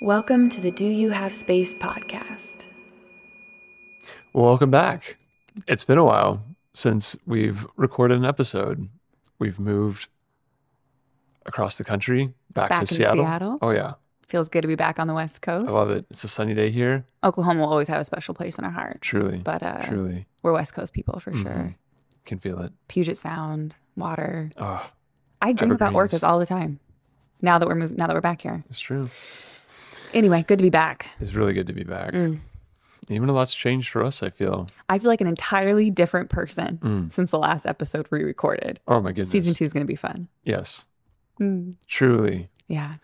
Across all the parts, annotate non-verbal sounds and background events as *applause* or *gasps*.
Welcome to the Do You Have Space podcast. Welcome back. It's been a while since we've recorded an episode. We've moved across the country back, Back to Seattle. Seattle? Oh yeah, Feels good to be back on the West Coast. I love it. It's a sunny day here. Oklahoma will always have a special place in our hearts. Truly, But uh, truly we're West Coast people for sure. Mhm. can feel it. Puget Sound, water. Oh, I dream about Orcas all the time. Now that we're moved, now that we're back here. it's true. Anyway, good to be back. It's really good to be back. Mm. Even a lot's changed for us. I feel. I feel like an entirely different person Mm. since the last episode we recorded. Oh my goodness. Season two is going to be fun. Yes, Mm. truly. Yeah.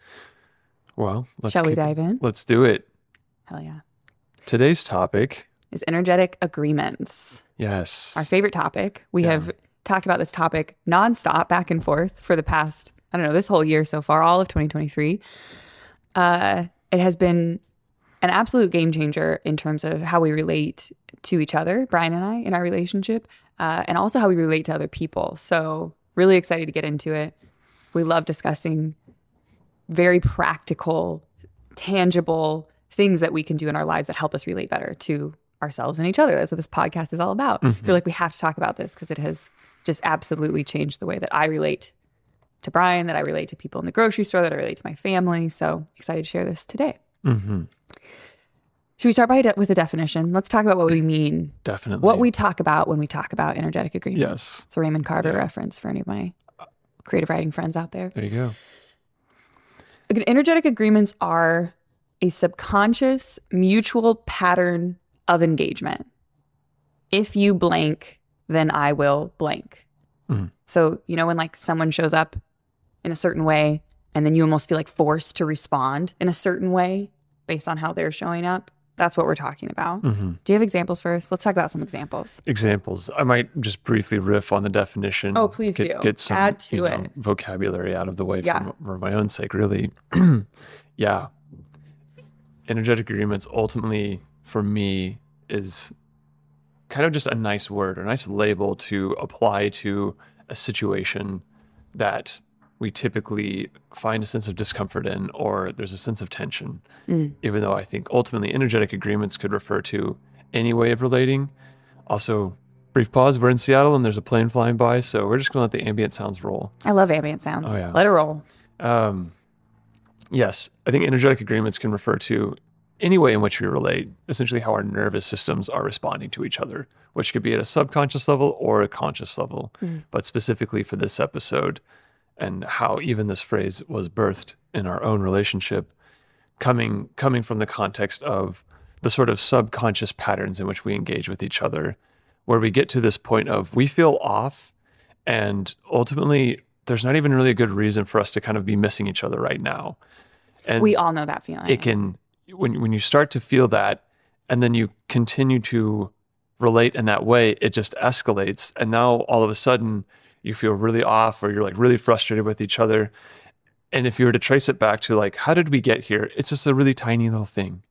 Well, let's Shall we dive in? Let's do it. Hell yeah. Today's topic. Is energetic agreements. Yes. our favorite topic. We Yeah. have talked about this topic nonstop, back and forth for the past, I don't know, this whole year so far, all of 2023. Uh, it has been an absolute game changer in terms of how we relate to each other, Brian and I, in our relationship, uh, and also how we relate to other people. So, really excited to get into it. We love discussing very practical, tangible things that we can do in our lives that help us relate better to ourselves and each other. That's what this podcast is all about. So, like, we have to talk about this because it has just absolutely changed the way that I relate to Brian, that I relate to people in the grocery store, that I relate to my family. So, excited to share this today. hmm Should we start by de- with a definition? Let's talk about what we mean, *clears throat* Definitely. what we talk about when we talk about energetic agreement. Yes. It's a Raymond Carver Yeah. reference for any of my creative writing friends out there. There you go. Again, energetic agreements are a subconscious mutual pattern of engagement. If you blank, then I will blank. Mhm. So, you know, when like someone shows up in a certain way and then you almost feel like forced to respond in a certain way based on how they're showing up, that's what we're talking about. hmm Do you have examples first? Let's talk about some examples. examples. I might just briefly riff on the definition. Oh, please get, do. Get some Add to you know, it. vocabulary out of the way Yeah. for, for my own sake, really. *clears throat* yeah. Energetic agreements ultimately, for me, is kind of just a nice word, a nice label to apply to a situation that we typically find a sense of discomfort in or there's a sense of tension. Mm. Even though I think ultimately energetic agreements could refer to any way of relating. Also, brief pause. We're in Seattle and there's a plane flying by, so we're just going to let the ambient sounds roll. I love ambient sounds. Oh, yeah. Let it roll. Um, yes, I think energetic agreements can refer to any way in which we relate, essentially how our nervous systems are responding to each other, which could be at a subconscious level or a conscious level. But specifically for this episode, and how even this phrase was birthed in our own relationship, coming coming from the context of the sort of subconscious patterns in which we engage with each other, where we get to this point of we feel off, and ultimately there's not even really a good reason for us to kind of be missing each other right now. And We all know that feeling. it can when when you start to feel that and then you continue to relate in that way it just escalates and now all of a sudden you feel really off or you're like really frustrated with each other and if you were to trace it back to like how did we get here it's just a really tiny little thing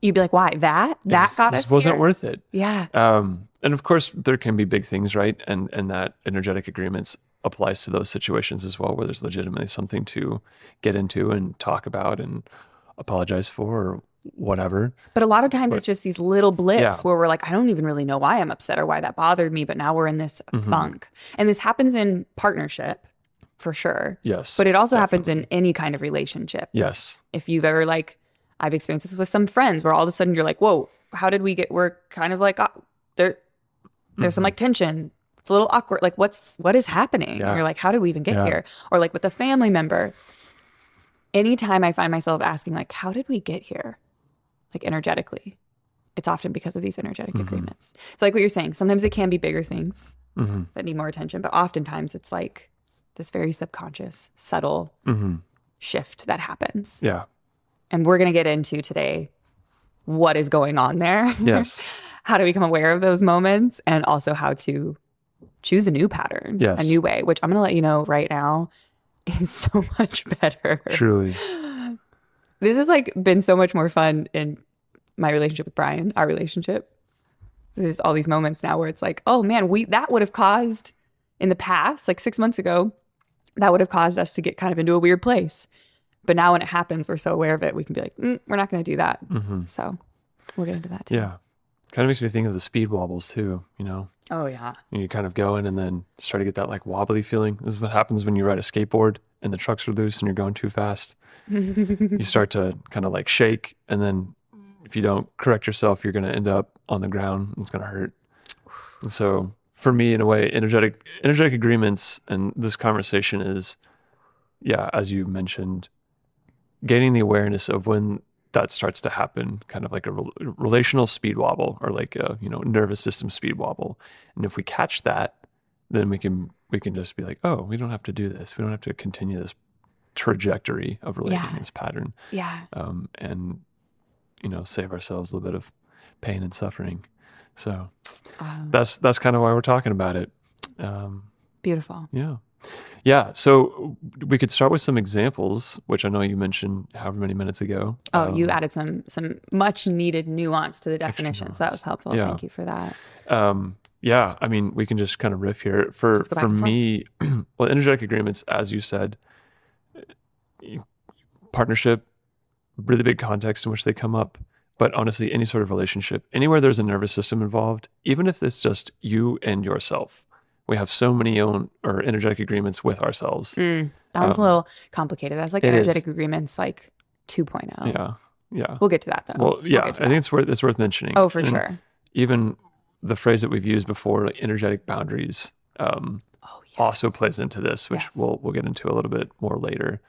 You'd be like, why? That? That This- got this us wasn't here? worth it Yeah. um, and of course there can be big things right and and that energetic agreements applies to those situations as well where there's legitimately something to get into and talk about and apologize for or whatever But a lot of times it's just these little blips Yeah. where we're like, I don't even really know why I'm upset or why that bothered me, but now we're in this Mm-hmm. funk. And this happens in partnership for sure. yes But it also happens in any kind of relationship. yes If you've ever like, I've experienced this with some friends where all of a sudden you're like, whoa, how did we get, we're kind of like, uh, there, there's some Mm-hmm. like tension. It's a little awkward. Like, what's, what is happening? Yeah. And you're like, how did we even get Yeah. here? Or like with a family member. Anytime I find myself asking, like, how did we get here? Like energetically, it's often because of these energetic Mm-hmm. agreements. So, like what you're saying, sometimes it can be bigger things hmm that need more attention, but oftentimes it's like this very subconscious, subtle hmm shift that happens. yeah And we're going to get into today what is going on there, yes *laughs* how to become aware of those moments, and also how to choose a new pattern, Yes. a new way, which I'm going to let you know right now is *laughs* so much better. truly This has like been so much more fun in my relationship with Brian, our relationship. There's all these moments now where it's like, oh man, we that would have caused in the past, like six months ago, that would have caused us to get kind of into a weird place. But now when it happens, we're so aware of it, we can be like, mm, we're not going to do that. So we'll get into that too. Mm-hmm. Yeah. Kind of makes me think of the speed wobbles too, you know. Oh, yeah. And you kind of go in and then start to get that like wobbly feeling. This is what happens when you ride a skateboard and the trucks are loose and you're going too fast. *laughs* you start to kind of like shake. And then if you don't correct yourself, you're going to end up on the ground. It's going to hurt. And so for me, in a way, energetic, energetic agreements and this conversation is, yeah, as you mentioned, gaining the awareness of when that starts to happen, kind of like a rel- relational speed wobble or like a you know nervous system speed wobble. And if we catch that, then we can we can just be like, oh, we don't have to do this. We don't have to continue this trajectory of relating Yeah. this pattern, Yeah. um, and you know save ourselves a little bit of pain and suffering. So Um, that's that's kind of why we're talking about it. Um, beautiful. yeah. Yeah. So we could start with some examples, which I know you mentioned however many minutes ago. Oh, you added some some much needed nuance to the definition, so that was helpful. Yeah. Thank you for that. Um, yeah, I mean, we can just kind of riff here. For for me, *clears throat* well, energetic agreements, as you said, partnership, really big context in which they come up. But honestly, any sort of relationship, anywhere there's a nervous system involved, even if it's just you and yourself, we have so many own or energetic agreements with ourselves. Mm, that one's a little complicated. That's like Um, it is. energetic agreements, like 2.0. Yeah, yeah. We'll get to that though. Well, We'll yeah, I get think it's worth it's worth mentioning. Oh, for And sure. Even the phrase that we've used before, like energetic boundaries, um, Oh, yes. also plays into this, which Yes. we'll we'll get into a little bit more later.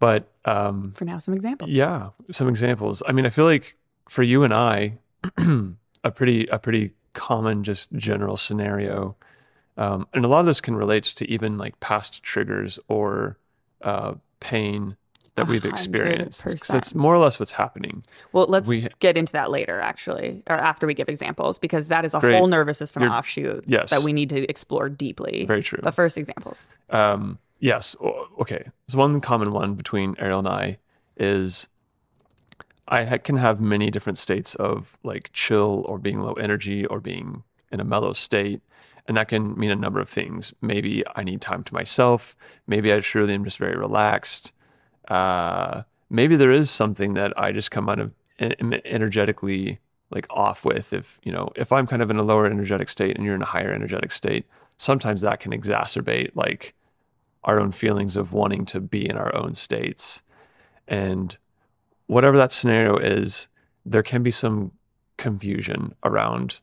But um, For now, some examples. yeah, some examples. I mean, I feel like for you and I, *clears throat* a pretty a pretty common just general scenario, um, and a lot of this can relate to even like past triggers or uh, pain that we've experienced. experienced. it's more or less what's happening. Well, let's We- get into that later, actually, or after we give examples, because that is a Great. whole nervous system You're- offshoot yes. that we need to explore deeply. Very true. But first, examples. Um, yes. Okay. So one common one between Ariel and I is I can have many different states of like chill or being low energy or being in a mellow state. And that can mean a number of things. Maybe I need time to myself. Maybe I truly am just very relaxed. Uh, maybe there is something that I just come out of energetically like off with. If you know, if I'm kind of in a lower energetic state and you're in a higher energetic state, sometimes that can exacerbate like our own feelings of wanting to be in our own states. And whatever that scenario is, there can be some confusion around.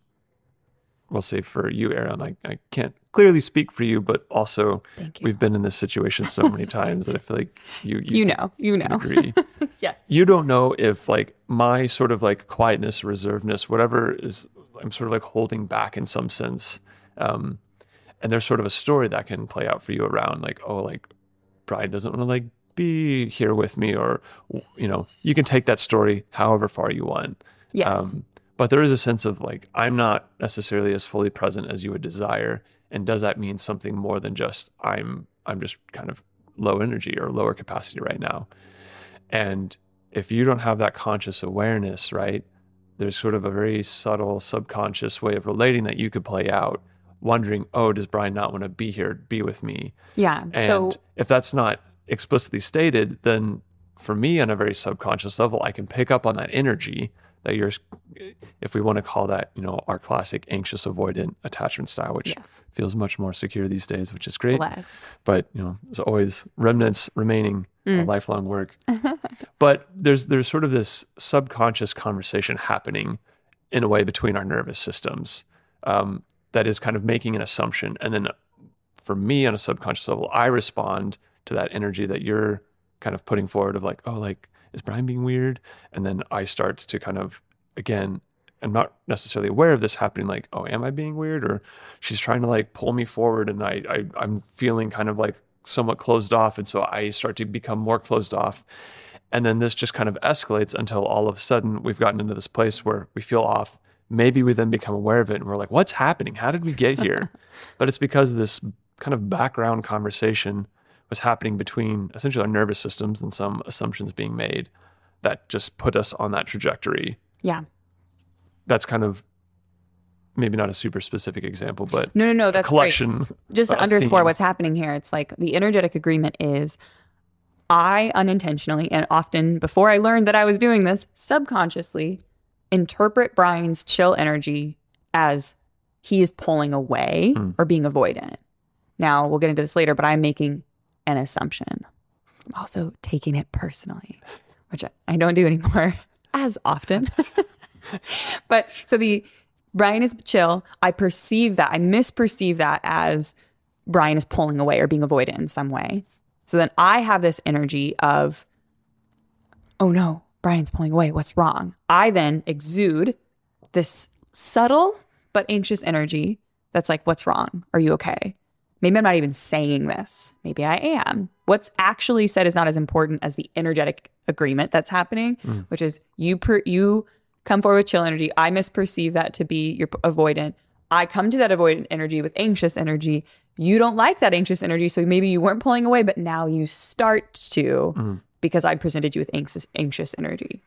We'll say for you, Aaron, I, I can't clearly speak for you, but also you. we've been in this situation so many *laughs* times that I feel like you you, You know, you know. agree. *laughs* yes. you don't know if like my sort of like quietness, reservedness, whatever is, I'm sort of like holding back in some sense. Um, and there's sort of a story that can play out for you around like, oh, like Brian doesn't want to like be here with me, or you know, you can take that story however far you want. Yes. Um, but there is a sense of like I'm not necessarily as fully present as you would desire, and does that mean something more than just I'm I'm just kind of low energy or lower capacity right now? And if you don't have that conscious awareness, right, there's sort of a very subtle subconscious way of relating that you could play out, wondering, oh, does Brian not want to be here, be with me? yeah. And so if that's not explicitly stated, then for me on a very subconscious level, I can pick up on that energy that you're, if we want to call that, you know, our classic anxious avoidant attachment style, which Yes. feels much more secure these days, which is great bless. but you know there's always remnants remaining of lifelong work *laughs* but there's there's sort of this subconscious conversation happening in a way between our nervous systems um, that is kind of making an assumption. And then uh, for me on a subconscious level i respond to that energy that you're kind of putting forward of like oh like is brian being weird? And then i start to kind of again i'm not necessarily aware of this happening like oh am i being weird? Or she's trying to like pull me forward and i, I i'm feeling kind of like somewhat closed off. And so i start to become more closed off. And then this just kind of escalates until all of a sudden we've gotten into this place where we feel off maybe we then become aware of it and we're like what's happening how did we get *laughs* here but it's because this kind of background conversation was happening between essentially our nervous systems and some assumptions being made that just put us on that trajectory Yeah. that's kind of maybe not a super specific example but No, no, no. That's great. collection just to underscore theme. what's happening here, it's like the energetic agreement is I unintentionally, and often before I learned that I was doing this, subconsciously interpret Brian's chill energy as he is pulling away hmm. or being avoidant. Now, we'll get into this later, but I'm making an assumption. I'm also taking it personally, which I- I don't do anymore *laughs* as often. *laughs* but so the Brian is chill. I perceive that, I misperceive that as Brian is pulling away or being avoidant in some way. So then I have this energy of, oh no, Brian's pulling away. What's wrong? I then exude this subtle but anxious energy that's like, what's wrong? Are you okay? Maybe I'm not even saying this. Maybe I am. What's actually said is not as important as the energetic agreement that's happening, mm. which is you per, you come forward with chill energy. I misperceive that to be your avoidant. I come to that avoidant energy with anxious energy. You don't like that anxious energy, so maybe you weren't pulling away, but now you start to mm. Because I presented you with anxious anxious energy.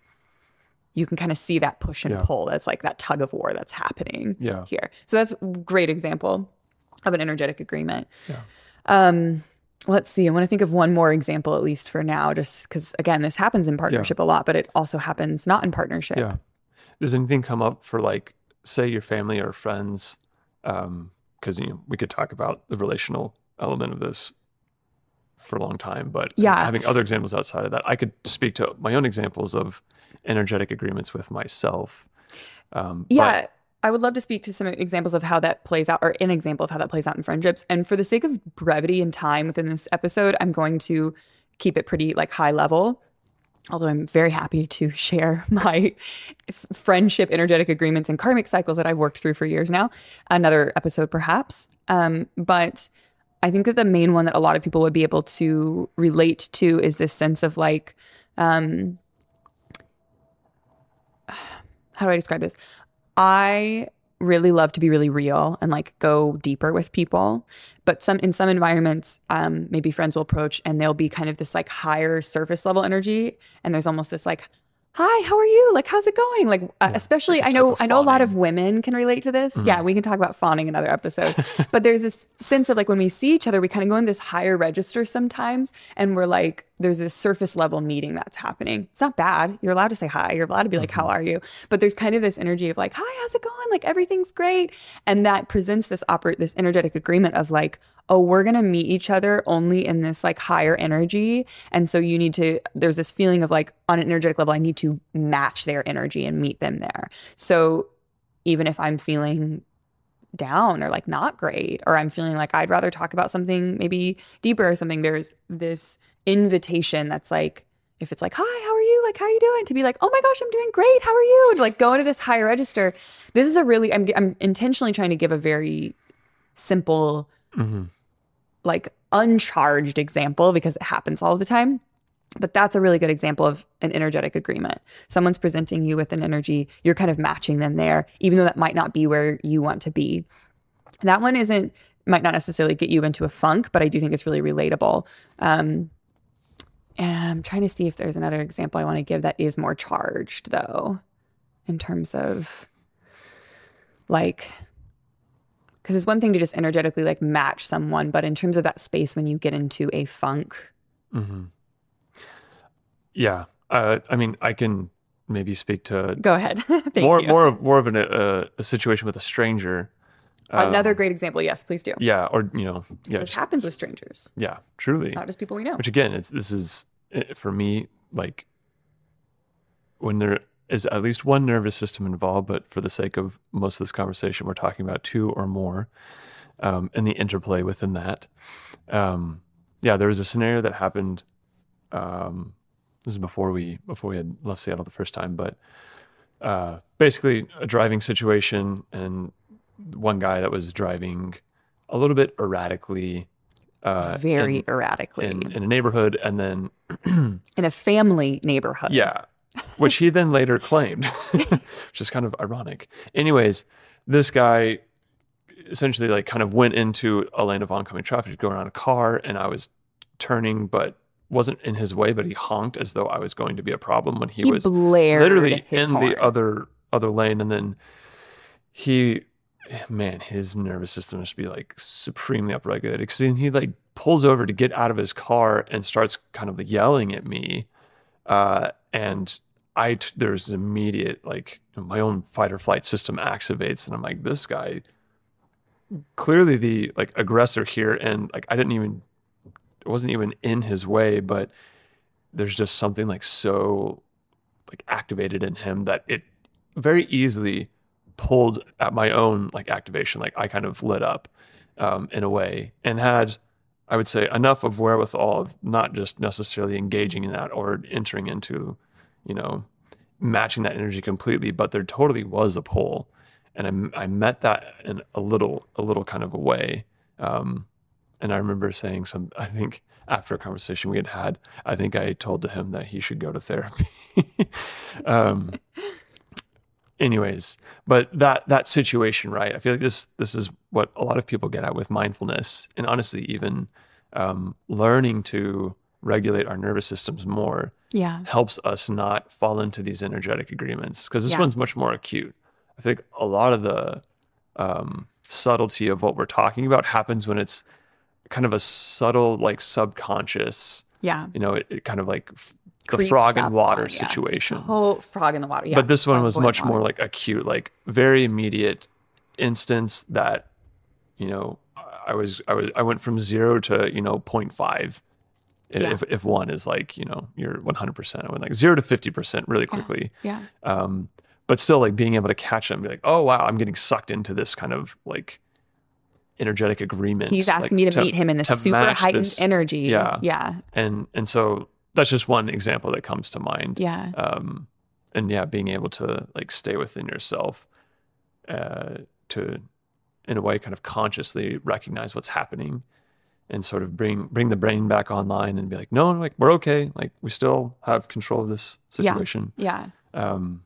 You can kind of see that push and Yeah. pull. That's like that tug of war that's happening Yeah. here. So that's a great example of an energetic agreement. Um, let's see. I want to think of one more example, at least for now, just because again, this happens in partnership a lot, but it also happens not in partnership. Yeah. Does anything come up for like, say, your family or friends? Because you know, we could talk about the relational element of this for a long time, but Yeah. having other examples outside of that, I could speak to my own examples of energetic agreements with myself. Um, but- Yeah. I would love to speak to some examples of how that plays out, or an example of how that plays out in friendships. And for the sake of brevity and time within this episode, I'm going to keep it pretty like high level. Although I'm very happy to share *laughs* my f- friendship energetic agreements and karmic cycles that I've worked through for years now. Another episode, perhaps. Um, but I think that the main one that a lot of people would be able to relate to is this sense of like, um, *sighs* how do I describe this? I really love to be really real and like go deeper with people. But some in some environments, um, maybe friends will approach and they'll be kind of this like higher surface level energy, and there's almost this like, "Hi, how are you? Like, how's it going?" Like, uh, especially I know I know a lot of women can relate to this. Yeah, we can talk about fawning another episode. *laughs* but there's this sense of like when we see each other, we kind of go in this higher register sometimes, and we're like, there's this surface level meeting that's happening. It's not bad. You're allowed to say hi. You're allowed to be like, "How mm-hmm. are you?" But there's kind of this energy of like, "Hi, how's it going? Like everything's great," and that presents this oper- this energetic agreement of like, "Oh, we're gonna meet each other only in this like higher energy," and so you need to. There's this feeling of like on an energetic level, I need to match their energy and meet them there. So even if I'm feeling down or like not great or i'm feeling like i'd rather talk about something maybe deeper or something there's this invitation that's like if it's like hi how are you? Like how are you doing? to be like oh my gosh i'm doing great. How are you? to like go into this higher register. This is a really i'm, I'm intentionally trying to give a very simple like uncharged example because it happens all the time. But that's a really good example of an energetic agreement. Someone's presenting you with an energy, you're kind of matching them there, even though that might not be where you want to be. That one isn't, might not necessarily get you into a funk, but I do think it's really relatable. Um, and I'm trying to see if there's another example I want to give that is more charged, though, in terms of like, because it's one thing to just energetically like match someone, but in terms of that space when you get into a funk, yeah. Uh, I mean, I can maybe speak to go ahead. *laughs* Thank more you. more of more of an, uh, a situation with a stranger. Another great example. Yes, please do. Yeah, or you know, yeah, This just- happens with strangers, yeah, truly. not just people we know. Which again, it's this is eh, for me like when there is at least one nervous system involved, but for the sake of most of this conversation, we're talking about two or more, um, and the interplay within that. Um, yeah, there was a scenario that happened. Um, this is before we before we had left Seattle the first time, but uh, basically a driving situation, and one guy that was driving a little bit erratically. Uh, Very in- erratically in, in, a neighborhood and then *clears throat* in a family neighborhood. yeah which he then later claimed *laughs* which is kind of ironic anyways this guy essentially like kind of went into a lane of oncoming traffic going go around a car and i was turning but wasn't in his way but he honked as though i was going to be a problem when he, He was literally in horn. the other other lane and then he man his nervous system must be like supremely upregulated because he like pulls over to get out of his car and starts kind of yelling at me. Uh, and I t- there's immediate like my own fight or flight system activates, and I'm like, this guy clearly the like aggressor here, and like I didn't even it wasn't even in his way, but there's just something like so like activated in him that it very easily pulled at my own like activation. Like I kind of lit up um, in a way and had, I would say, enough of wherewithal of not just necessarily engaging in that or entering into, you know, matching that energy completely, but there totally was a pull, and I, I met that in a little, a little kind of a way. Um, and I remember saying some, I think after a conversation we had had, I think I told to him that he should go to therapy. *laughs* um, anyways, but that that situation, right? I feel like this this is what a lot of people get at with mindfulness, and honestly, even um, learning to regulate our nervous systems more Yeah. helps us not fall into these energetic agreements because this Yeah. one's much more acute. I think a lot of the um, subtlety of what we're talking about happens when it's kind of a subtle, like subconscious. Yeah. You know, it, it kind of like f- the frog in water on- yeah. situation. Oh, frog in the water. Yeah. But this one was much more like acute, like very immediate instance that, you know, I was I was I went from zero to, you know, 0.5. Yeah. If if one is like, you know, you're 100%. I went like 0 to 50% really quickly. Yeah. Um but still like being able to catch it and be like, "Oh wow, I'm getting sucked into this kind of like energetic agreement." He's asking like, me to, meet him in this super heightened this- energy. Yeah. Yeah. And and so that's just one example that comes to mind Yeah. um, and yeah, being able to like stay within yourself, uh, to in a way kind of consciously recognize what's happening, and sort of bring bring the brain back online and be like, no, like we're okay, like we still have control of this Yeah. situation, Yeah. um,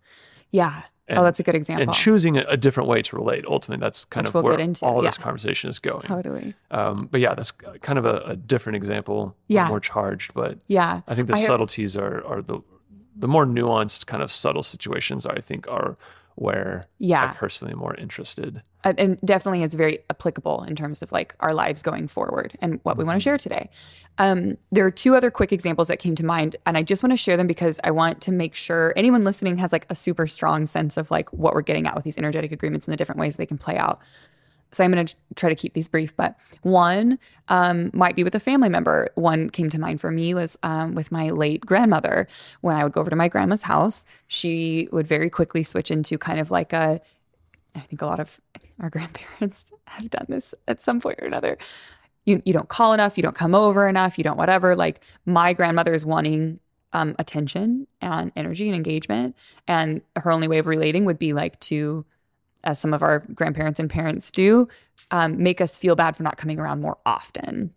Yeah. And- oh, that's a good example. and choosing a, a different way to relate. Ultimately, that's kind Which of we'll where into, all this conversation is going. totally. Um, but yeah, that's kind of a, a different example, Yeah. more charged, but Yeah. I think the I subtleties are are the the more nuanced kind of subtle situations I think are where Yeah. I'm personally more interested. Uh, and definitely it's very applicable in terms of like our lives going forward and what we want to share today. Um, there are two other quick examples that came to mind, and I just want to share them because I want to make sure anyone listening has like a super strong sense of like what we're getting at with these energetic agreements and the different ways they can play out. So I'm going to try to keep these brief, but one um, might be with a family member. One came to mind for me was um, with my late grandmother. When I would go over to my grandma's house, she would very quickly switch into kind of like a I think a lot of our *laughs* grandparents have done this at some point or another. You you don't call enough, you don't come over enough, you don't whatever. Like my grandmother is wanting um, attention and energy and engagement, and her only way of relating would be like to, as some of our grandparents and parents do, um, make us feel bad for not coming around more often.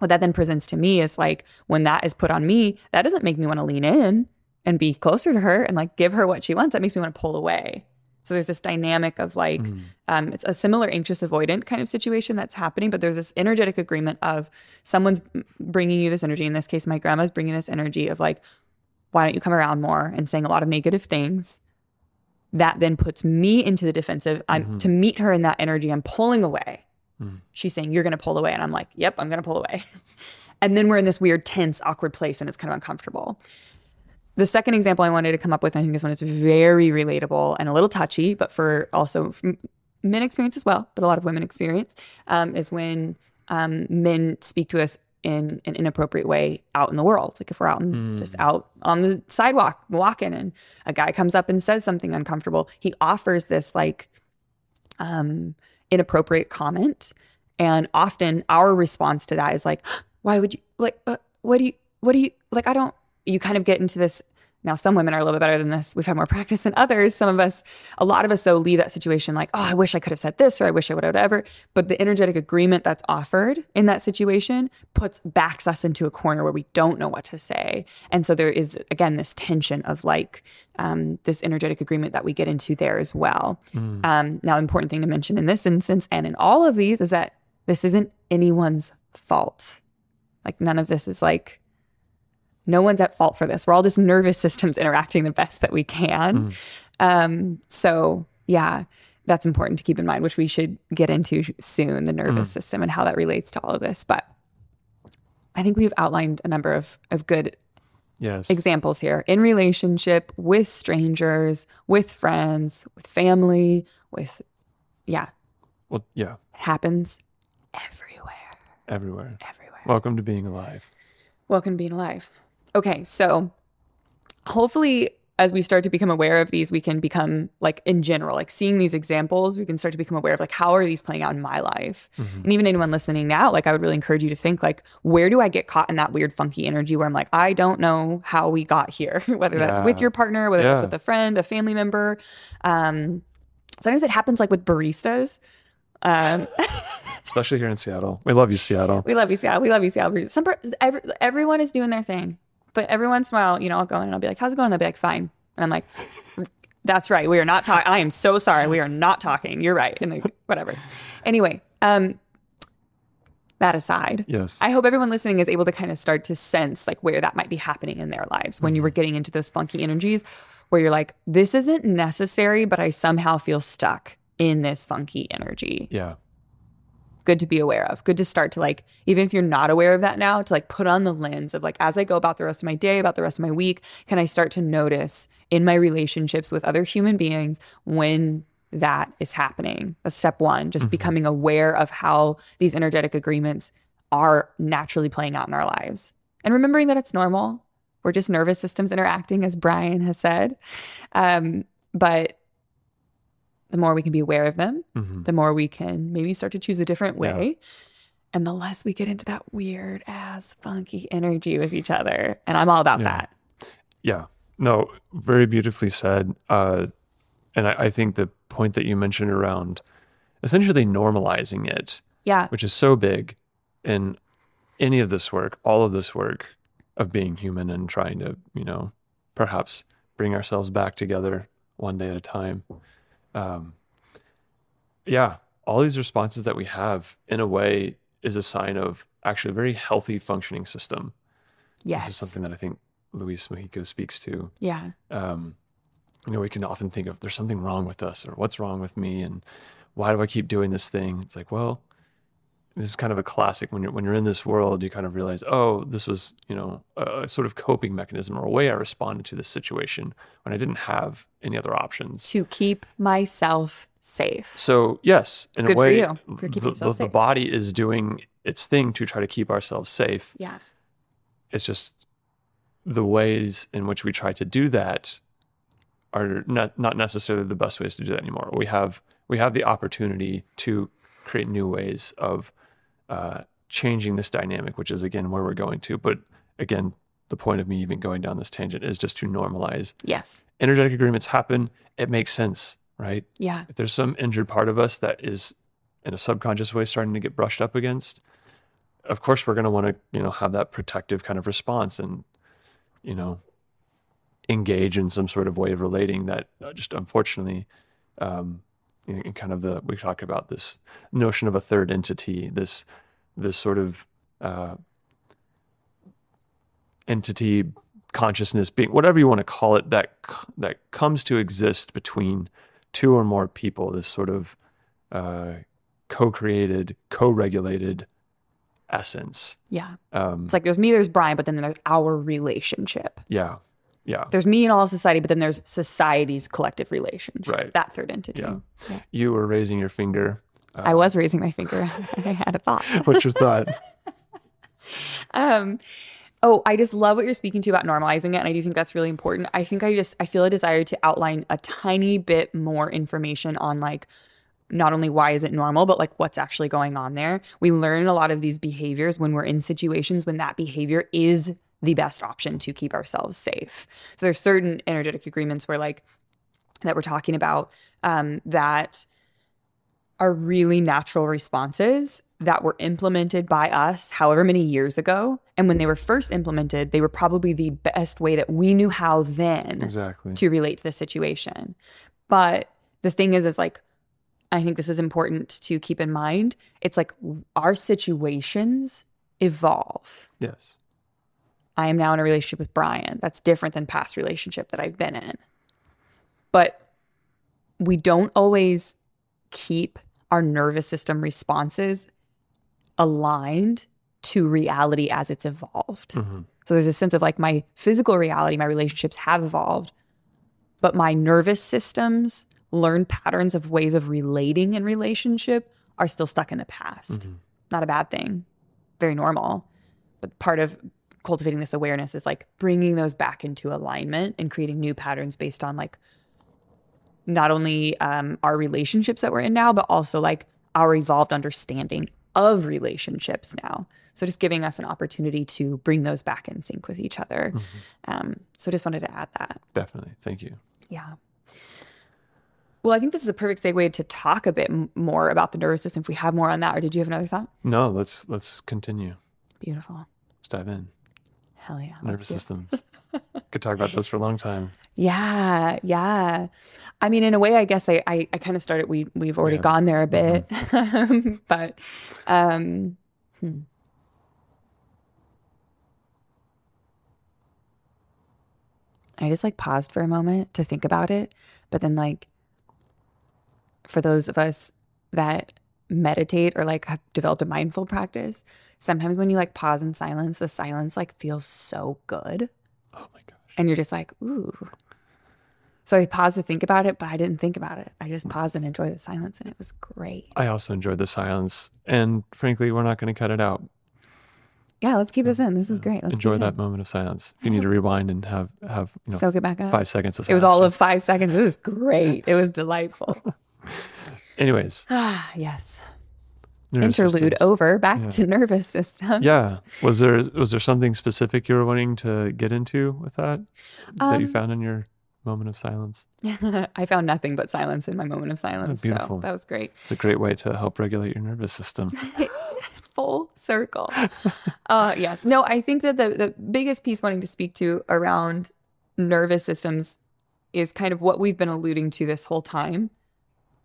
What that then presents to me is like when that is put on me, that doesn't make me want to lean in and be closer to her and like give her what she wants. That makes me want to pull away. So there's this dynamic of like, mm. um, it's a similar anxious avoidant kind of situation that's happening, but there's this energetic agreement of someone's bringing you this energy. In this case, my grandma's bringing this energy of like, why don't you come around more and saying a lot of negative things. That then puts me into the defensive. I'm mm-hmm. to meet her in that energy. I'm pulling away. Mm. She's saying you're going to pull away, and I'm like, yep, I'm going to pull away. *laughs* and then we're in this weird, tense, awkward place, and it's kind of uncomfortable. The second example I wanted to come up with, and I think this one is very relatable and a little touchy, but for also men experience as well, but a lot of women experience, um, is when um, men speak to us in an inappropriate way out in the world. Like if we're out in, just out on the sidewalk walking and a guy comes up and says something uncomfortable, he offers this like um, inappropriate comment. And often our response to that is like, *gasps* why would you like, uh, what do you, what do you, like, I don't, you kind of get into this. Now, some women are a little bit better than this. We've had more practice than others. Some of us, a lot of us, though, leave that situation like, oh, I wish I could have said this or I wish I would have whatever. But the energetic agreement that's offered in that situation puts, backs us into a corner where we don't know what to say. And so there is, again, this tension of like um, this energetic agreement that we get into there as well. Um, now, important thing to mention in this instance and in all of these is that this isn't anyone's fault. Like, none of this is like, no one's at fault for this. We're all just nervous systems interacting the best that we can. Um, so, yeah, that's important to keep in mind, which we should get into soon the nervous system and how that relates to all of this. But I think we've outlined a number of, of good Yes. examples here in relationship with strangers, with friends, with family, with, yeah, well, yeah, happens everywhere, everywhere. everywhere. Welcome to being alive. Welcome to being alive. Okay, so hopefully, as we start to become aware of these, we can become like in general, like seeing these examples, we can start to become aware of like how are these playing out in my life, and even anyone listening now, like I would really encourage you to think like where do I get caught in that weird funky energy where I'm like I don't know how we got here, *laughs* whether that's with your partner, whether that's with a friend, a family member. Um, sometimes it happens like with baristas. Um, *laughs* Especially here in Seattle. We love you, Seattle. we love you, Seattle. We love you, Seattle. Some every, everyone is doing their thing, but every once in a while, you know, I'll go in and I'll be like, "How's it going?" And they'll be like, "Fine," and I'm like, "That's right. We are not talking. I am so sorry. We are not talking. You're right." And like, whatever. Anyway, um, that aside, Yes. I hope everyone listening is able to kind of start to sense like where that might be happening in their lives when you were getting into those funky energies where you're like, this isn't necessary, but I somehow feel stuck in this funky energy. yeah. Good to be aware of. Good to start to like, even if you're not aware of that now, to like put on the lens of like, as I go about the rest of my day, about the rest of my week, can I start to notice in my relationships with other human beings when that is happening? That's step one, just becoming aware of how these energetic agreements are naturally playing out in our lives. And remembering that it's normal. We're just nervous systems interacting, as Brian has said. Um, but the more we can be aware of them, Mhm. the more we can maybe start to choose a different way. And the less we get into that weird ass funky energy with each other. And I'm all about Yeah. that. Yeah. No, very beautifully said. Uh, and I, I think the point that you mentioned around essentially normalizing it, Yeah. which is so big in any of this work, all of this work of being human and trying to, you know, perhaps bring ourselves back together one day at a time. Um, yeah, all these responses that we have, in a way, is a sign of actually a very healthy functioning system. Yes. This is something that I think Luis Mojica speaks to. yeah. Um, you know, we can often think of there's something wrong with us or what's wrong with me and why do I keep doing this thing? It's like, well, this is kind of a classic when you're when you're in this world, you kind of realize, oh, this was, you know, a, sort of coping mechanism or a way I responded to this situation when I didn't have any other options. To keep myself safe. So yes, in Good a for way, you, for the, the, the body is doing its thing to try to keep ourselves safe. Yeah. It's just the ways in which we try to do that are not not necessarily the best ways to do that anymore. We have we have the opportunity to create new ways of uh, changing this dynamic, which is again where we're going to. But again, the point of me even going down this tangent is just to normalize Yes. energetic agreements happen. It makes sense, right? Yeah. If there's some injured part of us that is in a subconscious way starting to get brushed up against, of course we're going to want to, you know, have that protective kind of response and, you know, engage in some sort of way of relating that uh, just unfortunately, um, kind of the we talk about this notion of a third entity, this this sort of uh, entity consciousness being whatever you want to call it that that comes to exist between two or more people this sort of uh, co-created co-regulated essence Yeah. um, It's like there's me, there's Brian, but then there's our relationship. yeah yeah There's me and all of society, but then there's society's collective relationship. Right. That third entity. Yeah. Yeah. you were raising your finger I was raising my finger. *laughs* I had a thought. *laughs* what's your thought *laughs* Um, oh, I just love what you're speaking to about normalizing it, and I do think that's really important. I think I just I feel a desire to outline a tiny bit more information on like not only why is it normal, but like what's actually going on there. We learn a lot of these behaviors when we're in situations when that behavior is the best option to keep ourselves safe. So there's certain energetic agreements where like that we're talking about um, that are really natural responses that were implemented by us however many years ago. And when they were first implemented, they were probably the best way that we knew how then exactly to relate to the situation. But the thing is, is like, I think this is important to keep in mind. It's like our situations evolve. yes I am now in a relationship with Brian. That's different than past relationship that I've been in. But we don't always keep our nervous system responses aligned to reality as it's evolved. Mm-hmm. So there's a sense of like my physical reality, my relationships have evolved, but my nervous systems, learned patterns of ways of relating in relationship are still stuck in the past. Mm-hmm. Not a bad thing, very normal. But part of cultivating this awareness is like bringing those back into alignment and creating new patterns based on like not only um, our relationships that we're in now, but also like our evolved understanding of relationships now. So just giving us an opportunity to bring those back in sync with each other. Um, so just wanted to add that. Definitely. Thank you. Yeah. Well, I think this is a perfect segue to talk a bit more about the nervous system. If we have more on that, or did you have another thought? No, let's let's continue. Beautiful. Let's dive in. Hell yeah. Nervous systems. *laughs* Could talk about those for a long time. Yeah, yeah. I mean, in a way, I guess I I, I kind of started. We we've already Yeah. gone there a bit, *laughs* but um, hmm. I just like paused for a moment to think about it, but then like for those of us that meditate or like have developed a mindful practice, sometimes when you like pause in silence, the silence like feels so good Oh my gosh. and you're just like, ooh. So I paused to think about it, but I didn't think about it. I just paused and enjoyed the silence, and it was great. I also enjoyed the silence. And frankly, we're not going to cut it out. Yeah, let's keep this in. This is great. Let's Enjoy that in. moment of silence. If you need to rewind and have have you know Soak it back up. five seconds of It was all of five seconds. It was great. It was *laughs* delightful. Anyways, ah, *sighs* yes. Nervous Interlude systems. over. Back to *laughs* nervous system. Yeah. Was there was there something specific you were wanting to get into with that that Um, you found in your moment of silence? *laughs* I found nothing but silence in my moment of silence. so beautiful. that was great. It's a great way to help regulate your nervous system. *laughs* full circle. uh, yes. No, I think that the, the biggest piece wanting to speak to around nervous systems is kind of what we've been alluding to this whole time.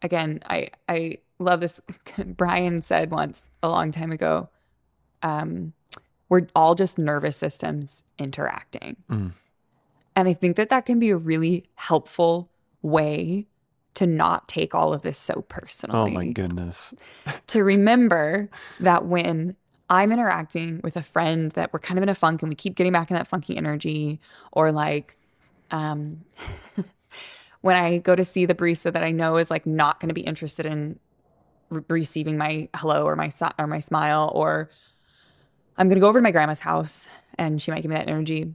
Again, I, I love this. *laughs* Brian said once a long time ago, um, we're all just nervous systems interacting. And I think that that can be a really helpful way to not take all of this so personally Oh my goodness. *laughs* to remember that when I'm interacting with a friend that we're kind of in a funk and we keep getting back in that funky energy, or like um, *laughs* when I go to see the barista that I know is like not going to be interested in re- receiving my hello or my or my smile, or I'm going to go over to my grandma's house and she might give me that energy.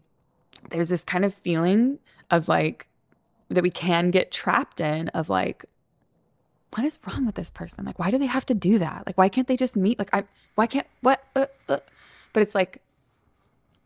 There's this kind of feeling of like that we can get trapped in of like what is wrong with this person? Like, why do they have to do that? Like, why can't they just meet? Like, I, why can't, what? Uh, uh. But it's like,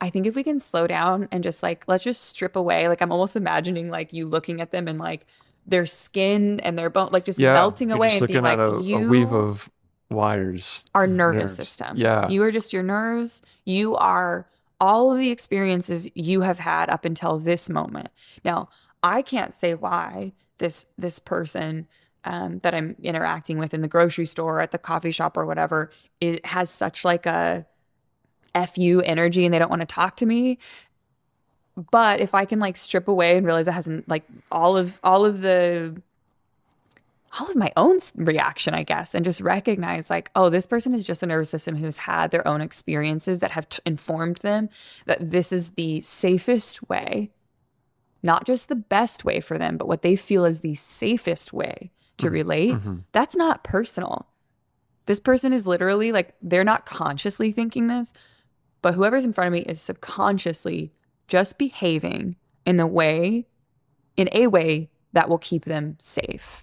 I think if we can slow down and just like, let's just strip away. Like, I'm almost imagining like you looking at them and like their skin and their bone, like just Yeah. melting away just and being like, a, you a weave of wires. our nervous nerves. system. Yeah. You are just your nerves. You are all of the experiences you have had up until this moment. Now, I can't say why this this person um, that I'm interacting with in the grocery store, at the coffee shop, or whatever, it has such like a fu energy, and they don't want to talk to me. But if I can like strip away and realize it hasn't like all of all of the all of my own reaction, I guess, and just recognize like, oh, this person is just a nervous system who's had their own experiences that have t- informed them that this is the safest way, not just the best way for them, but what they feel is the safest way to mm-hmm. relate. Mm-hmm. That's not personal. This person is literally like, they're not consciously thinking this, but whoever's in front of me is subconsciously just behaving in the way, in a way that will keep them safe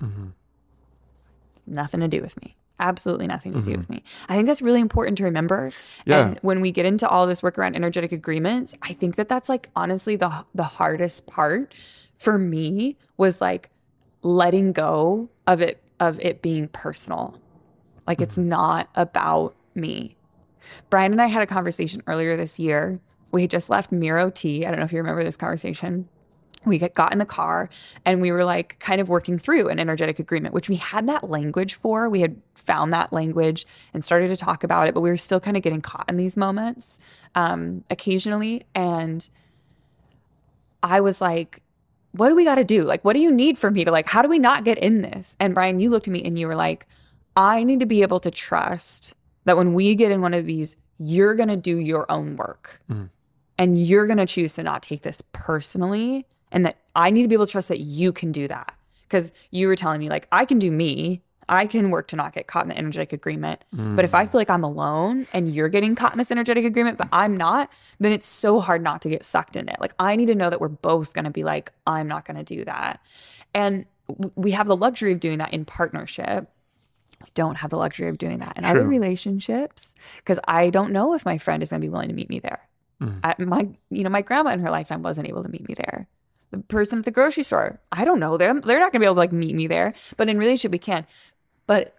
nothing to do with me. Absolutely nothing to do mm-hmm. with me. I think that's really important to remember. Yeah. And when we get into all this work around energetic agreements, I think that that's like honestly the the hardest part for me was like letting go of it of it being personal. Like it's mm-hmm. not about me. Brian and I had a conversation earlier this year. We had just left Miro Tea. I don't know if you remember this conversation we got, in the car and we were like kind of working through an energetic agreement, which we had that language for. We had found that language and started to talk about it, but we were still kind of getting caught in these moments um, occasionally. And I was like, what do we got to do? Like, what do you need for me to like, how do we not get in this? And Brian, you looked at me and you were like, I need to be able to trust that when we get in one of these you're going to do your own work and you're going to choose to not take this personally and that I need to be able to trust that you can do that. Cuz you were telling me like I can do me. I can work to not get caught in the energetic agreement. But if I mm. feel like I'm alone and you're getting caught in this energetic agreement but I'm not, then it's so hard not to get sucked in it. Like I need to know that we're both going to be like I'm not going to do that. And we have the luxury of doing that in partnership we don't have the luxury of doing that in other relationships because I don't know if my friend is going to be willing to meet me there. Mm. At my, you know, my grandma in her lifetime wasn't able to meet me there. The person at the grocery store, I don't know them. They're not going to be able to like meet me there. But in relationship, we can. But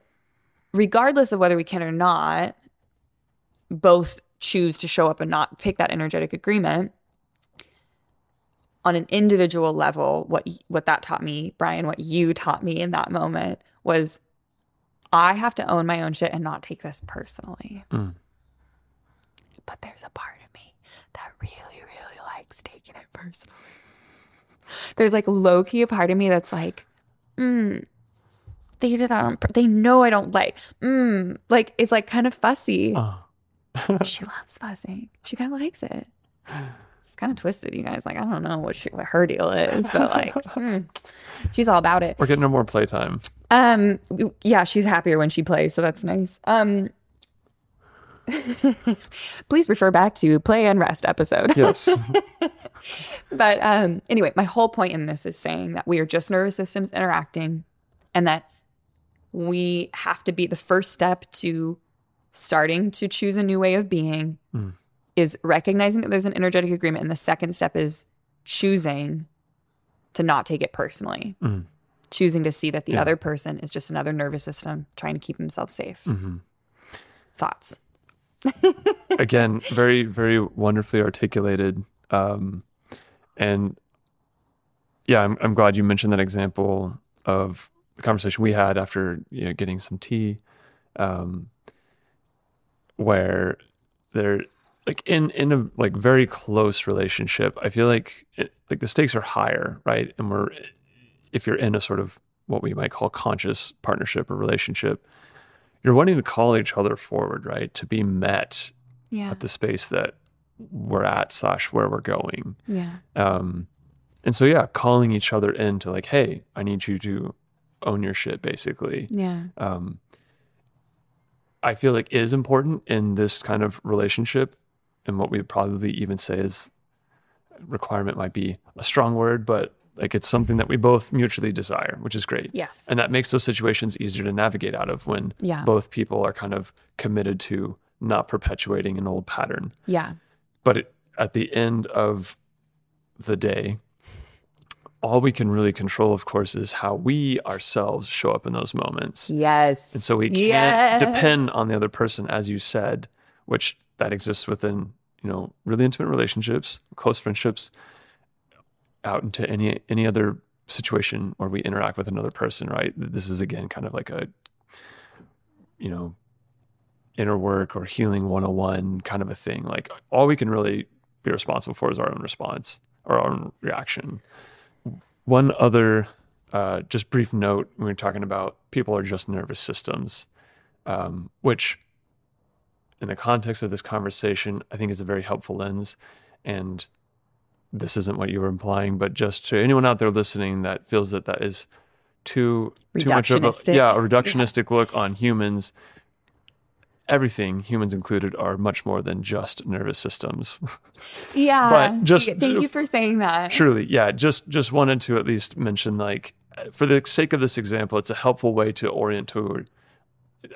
regardless of whether we can or not, both choose to show up and not pick that energetic agreement on an individual level what what that taught me brian what you taught me in that moment was i have to own my own shit and not take this personally mm. but there's a part of me that really really likes taking it personally there's like low-key a part of me that's like mm, they did that on they know i don't like mm, like it's like kind of fussy Oh. she *laughs* loves fussing. She kind of likes it. It's kind of twisted, you guys. Like, I don't know what, she, what her deal is, but like, *laughs* hmm, she's all about it. We're getting her more playtime. Um, yeah, she's happier when she plays, so that's nice. Um, *laughs* please refer back to play and rest episode. Yes. *laughs* But um, anyway, my whole point in this is saying that we are just nervous systems interacting and that we have to be the first step to starting to choose a new way of being hmm. is recognizing that there's an energetic agreement. And the second step is choosing to not take it personally, hmm. choosing to see that the other person is just another nervous system trying to keep himself safe. Mm-hmm. Thoughts? *laughs* Again, very, very wonderfully articulated. Um, and yeah, I'm, I'm glad you mentioned that example of the conversation we had after you know, getting some tea, um, where they're like in in a like very close relationship. I feel like it, like the stakes are higher, right? And we're if you're in a sort of what we might call conscious partnership or relationship, you're wanting to call each other forward, right? To be met Yeah. at the space that we're at slash where we're going. Yeah. Um, and so yeah, calling each other into like, hey, I need you to own your shit, basically. Yeah. Um, I feel like is important in this kind of relationship, and what we'd probably even say is requirement might be a strong word, but like it's something that we both mutually desire, which is great. Yes. And that makes those situations easier to navigate out of when Yeah. both people are kind of committed to not perpetuating an old pattern. Yeah. But it, at the end of the day, all we can really control, of course, is how we ourselves show up in those moments. Yes. And so we can't Yes. depend on the other person, as you said, which that exists within, you know, really intimate relationships, close friendships, out into any any other situation where we interact with another person, right? This is again kind of like a, you know, inner work or healing 101 kind of a thing. Like all we can really be responsible for is our own response or our own reaction. One other uh, just brief note when we're talking about people are just nervous systems, um, which in the context of this conversation, I think is a very helpful lens. And this isn't what you were implying, but just to anyone out there listening that feels that that is too too much of a yeah a reductionistic look on humans. Everything, humans included, are much more than just nervous systems. *laughs* Yeah. But just- thank you for saying that. Truly, yeah. Just just wanted to at least mention, like, for the sake of this example, it's a helpful way to orient toward.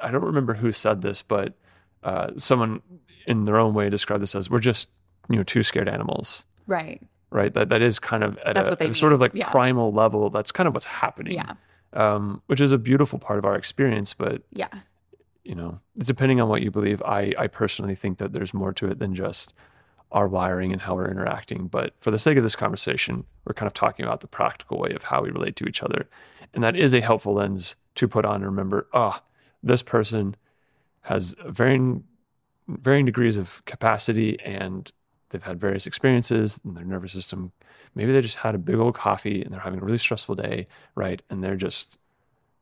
I don't remember who said this, but uh, someone in their own way described this as we're just you know two scared animals, Right. right? That that is kind of at That's a, what they a sort of like yeah. primal level. That's kind of what's happening. Yeah. Um, which is a beautiful part of our experience, but Yeah. you know, depending on what you believe, I, I personally think that there's more to it than just our wiring and how we're interacting. But for the sake of this conversation, we're kind of talking about the practical way of how we relate to each other. And that is a helpful lens to put on and remember, ah, this person has varying varying degrees of capacity and they've had various experiences in their nervous system. Maybe they just had a big old coffee and they're having a really stressful day, right? And they're just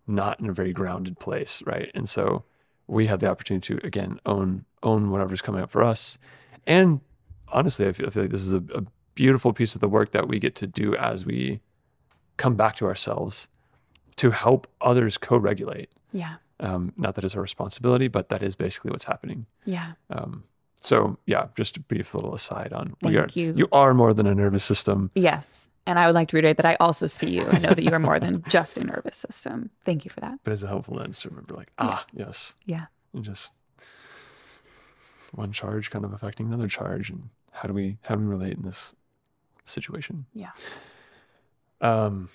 not in a very grounded place, right? And so we have the opportunity to again own own whatever's coming up for us. And honestly, I feel, I feel like this is a, a beautiful piece of the work that we get to do as we come back to ourselves to help others co-regulate. Yeah. Um, not that it's our responsibility, but that is basically what's happening. Yeah. Um, so yeah, just a brief little aside on we are you. you are more than a nervous system. Yes. And I would like to reiterate that I also see you. I know that you are more than *laughs* just a nervous system. Thank you for that. but it's a helpful lens to remember like ah yes Yeah. and just one charge kind of affecting another charge and how do we how do we relate in this situation Yeah. um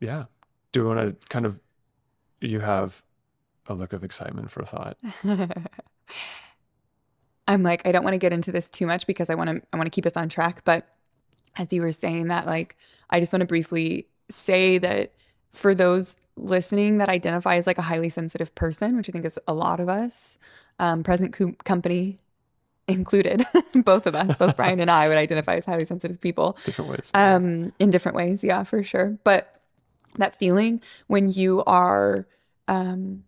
yeah do we want to kind of you have a look of excitement for a thought *laughs* I'm like, I don't want to get into this too much because I want to I want to keep us on track. But as you were saying that, like, I just want to briefly say that for those listening that identify as like a highly sensitive person, which I think is a lot of us, um, present co- company included, *laughs* both of us, both *laughs* Brian and I would identify as highly sensitive people different ways um, in different ways. Yeah, for sure. But that feeling when you are, um,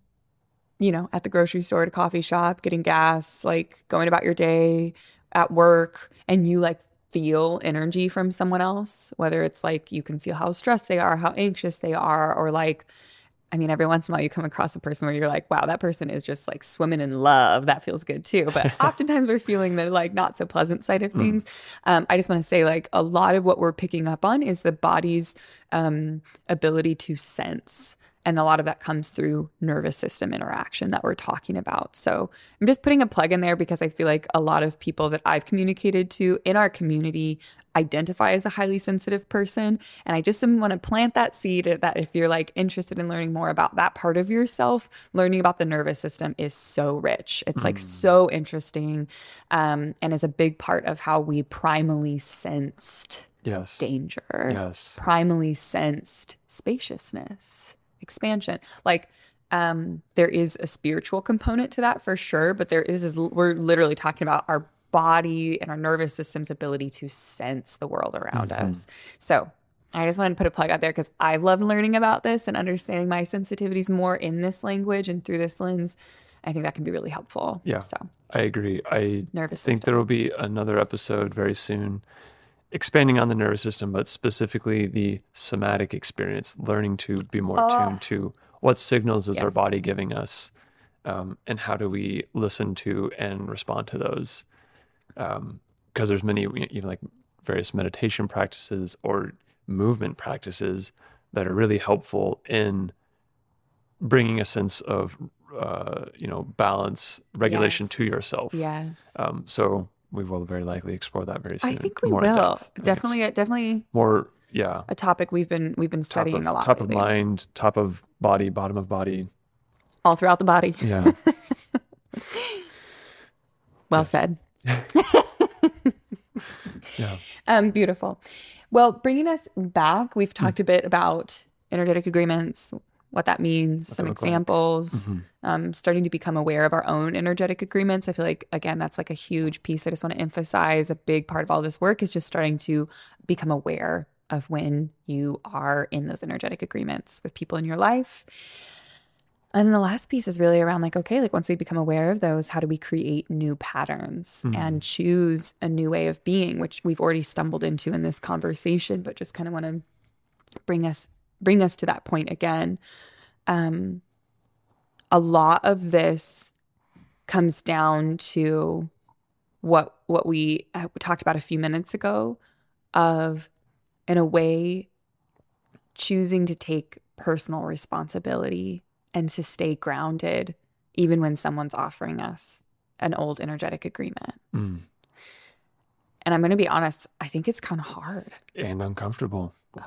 you know, at the grocery store, at a coffee shop, getting gas, like going about your day at work, and you like feel energy from someone else, whether it's like you can feel how stressed they are, how anxious they are, or like, I mean, every once in a while you come across a person where you're like, wow, that person is just like swimming in love. That feels good too. But *laughs* oftentimes we're feeling the like not so pleasant side of things. Um, I just want to say, like, a lot of what we're picking up on is the body's um, ability to sense. And a lot of that comes through nervous system interaction that we're talking about. So I'm just putting a plug in there because I feel like a lot of people that I've communicated to in our community identify as a highly sensitive person. And I just want to plant that seed that if you're like interested in learning more about that part of yourself, learning about the nervous system is so rich. It's like so interesting um, and is a big part of how we primally sensed yes danger, yes primally sensed spaciousness, expansion. Like, um, there is a spiritual component to that for sure, but there is, is we're literally talking about our body and our nervous system's ability to sense the world around us. So I just wanted to put a plug out there because I've loved learning about this and understanding my sensitivities more in this language and through this lens. I think that can be really helpful. Yeah. So I agree. I Nervous think system. there will be another episode very soon expanding on the nervous system, but specifically the somatic experience, learning to be more tuned to what signals is our body giving us um, and how do we listen to and respond to those. Because there's many, you know, like various meditation practices or movement practices that are really helpful in bringing a sense of uh, you know balance regulation to yourself. Yes, um, so we will very likely explore that very soon I think we will depth. Definitely, definitely more yeah a topic we've been we've been studying of, a lot. top of mind top of body bottom of body all throughout the body. yeah *laughs* Well said. *laughs* *laughs* yeah Um, beautiful. Well, bringing us back, we've talked a bit about energetic agreements, what that means, some look like. examples, um, starting to become aware of our own energetic agreements. I feel like, again, that's like a huge piece. I just want to emphasize a big part of all this work is just starting to become aware of when you are in those energetic agreements with people in your life. And then the last piece is really around like, okay, like once we become aware of those, how do we create new patterns and choose a new way of being, which we've already stumbled into in this conversation, but just kind of want to bring us bring us to that point again. Um, a lot of this comes down to what what we uh, talked about a few minutes ago of in a way choosing to take personal responsibility and to stay grounded even when someone's offering us an old energetic agreement. Mm. And I'm going to be honest, I think it's kind of hard. and uncomfortable *sighs* *laughs*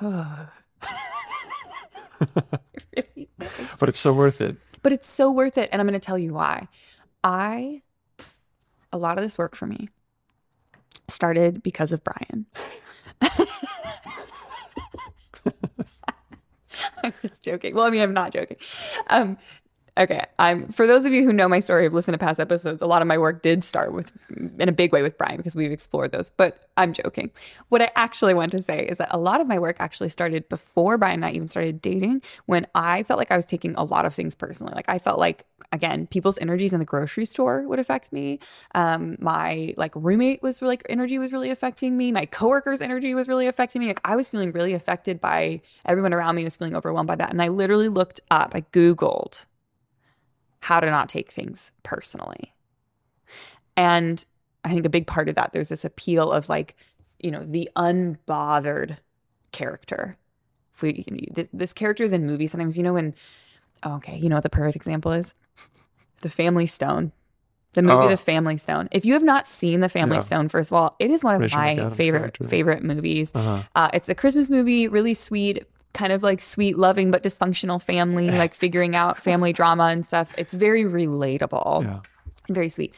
*laughs* Really is. but it's so worth it But it's so worth it. And I'm going to tell you why. I, a lot of this work for me started because of Brian. *laughs* I'm just joking. Well, I mean, I'm not joking. Um, Okay, I'm for those of you who know my story, have listened to past episodes. A lot of my work did start with, in a big way, with Brian because we've explored those. But I'm joking. What I actually want to say is that a lot of my work actually started before Brian and I even started dating. When I felt like I was taking a lot of things personally, like I felt like again, people's energies in the grocery store would affect me. Um, my like roommate was like energy was really affecting me. My coworkers' energy was really affecting me. Like I was feeling really affected by everyone around me was feeling overwhelmed by that. And I literally looked up, I Googled how to not take things personally. And I think a big part of that, there's this appeal of like, you know, the unbothered character. If we, this character is in movies sometimes, you know, when, oh, okay, you know what the perfect example is? The Family Stone. The movie Oh. The Family Stone. If you have not seen The Family No. Stone, first of all, it is one of Rachel my McAdams' favorite character. favorite movies. Uh-huh. Uh, it's a Christmas movie, really sweet, kind of like sweet, loving but dysfunctional family, like figuring out family drama and stuff. It's very relatable, Yeah. very sweet.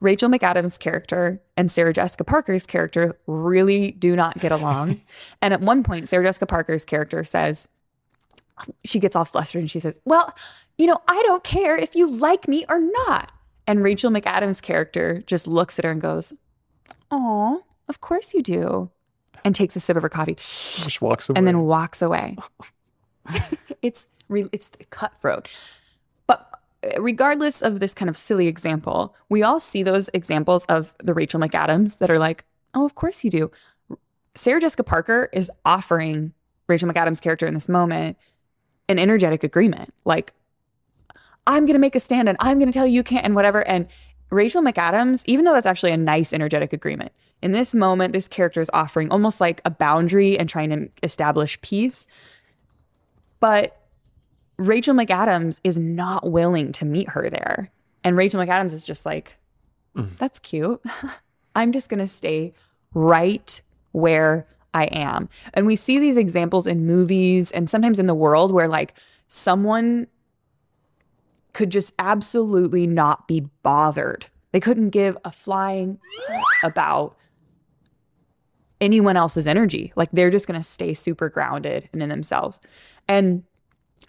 Rachel McAdams' character and Sarah Jessica Parker's character really do not get along. *laughs* and at one point, Sarah Jessica Parker's character says, she gets all flustered and she says, Well, you know, I don't care if you like me or not. And Rachel McAdams' character just looks at her and goes, Oh, of course you do. And takes a sip of her coffee Just walks away. and then walks away. *laughs* it's re- it's cutthroat. But uh, regardless of this kind of silly example, we all see those examples of the Rachel McAdams that are like, "Oh, of course you do." Sarah Jessica Parker is offering Rachel McAdams' character in this moment an energetic agreement, like, "I'm going to make a stand and I'm going to tell you you can't," and whatever. And Rachel McAdams, even though that's actually a nice energetic agreement, in this moment, this character is offering almost like a boundary and trying to establish peace. But Rachel McAdams is not willing to meet her there. And Rachel McAdams is just like, mm. that's cute. *laughs* I'm just going to stay right where I am. And we see these examples in movies and sometimes in the world where like someone could just absolutely not be bothered. They couldn't give a flying about anyone else's energy. Like they're just going to stay super grounded and in themselves. And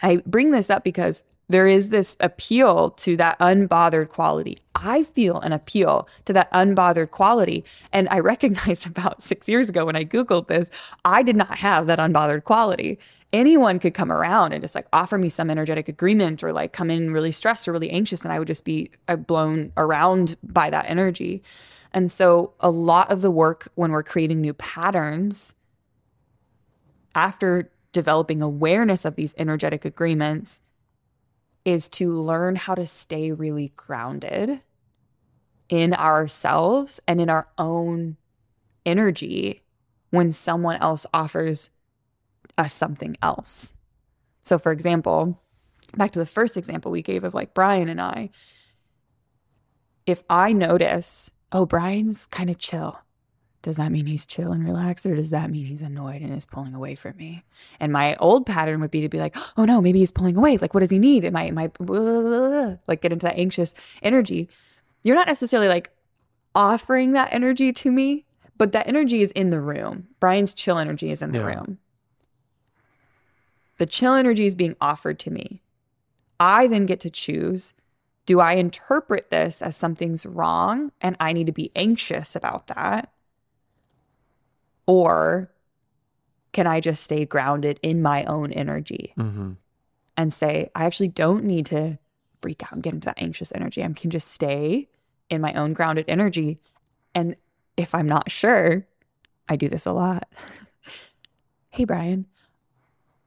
I bring this up because there is this appeal to that unbothered quality. I feel an appeal to that unbothered quality. And I recognized *laughs* about six years ago when I Googled this, I did not have that unbothered quality. Anyone could come around and just like offer me some energetic agreement or like come in really stressed or really anxious, and I would just be uh, blown around by that energy. And so, a lot of the work when we're creating new patterns after developing awareness of these energetic agreements is to learn how to stay really grounded in ourselves and in our own energy when someone else offers us something else. So, for example, back to the first example we gave of like Brian and I, if I notice, oh, Brian's kind of chill, does that mean he's chill and relaxed or does that mean he's annoyed and is pulling away from me? And my old pattern would be to be like oh no maybe he's pulling away. Like what does he need? And my my like get into that anxious energy. You're not necessarily like offering that energy to me but that energy is in the room. Brian's chill energy is in the Yeah. room. The chill energy is being offered to me. I then get to choose do i interpret this as something's wrong and i need to be anxious about that or can I just stay grounded in my own energy hmm and say, I actually don't need to freak out and get into that anxious energy. I can just stay in my own grounded energy. And if I'm not sure, I do this a lot. *laughs* hey, Brian,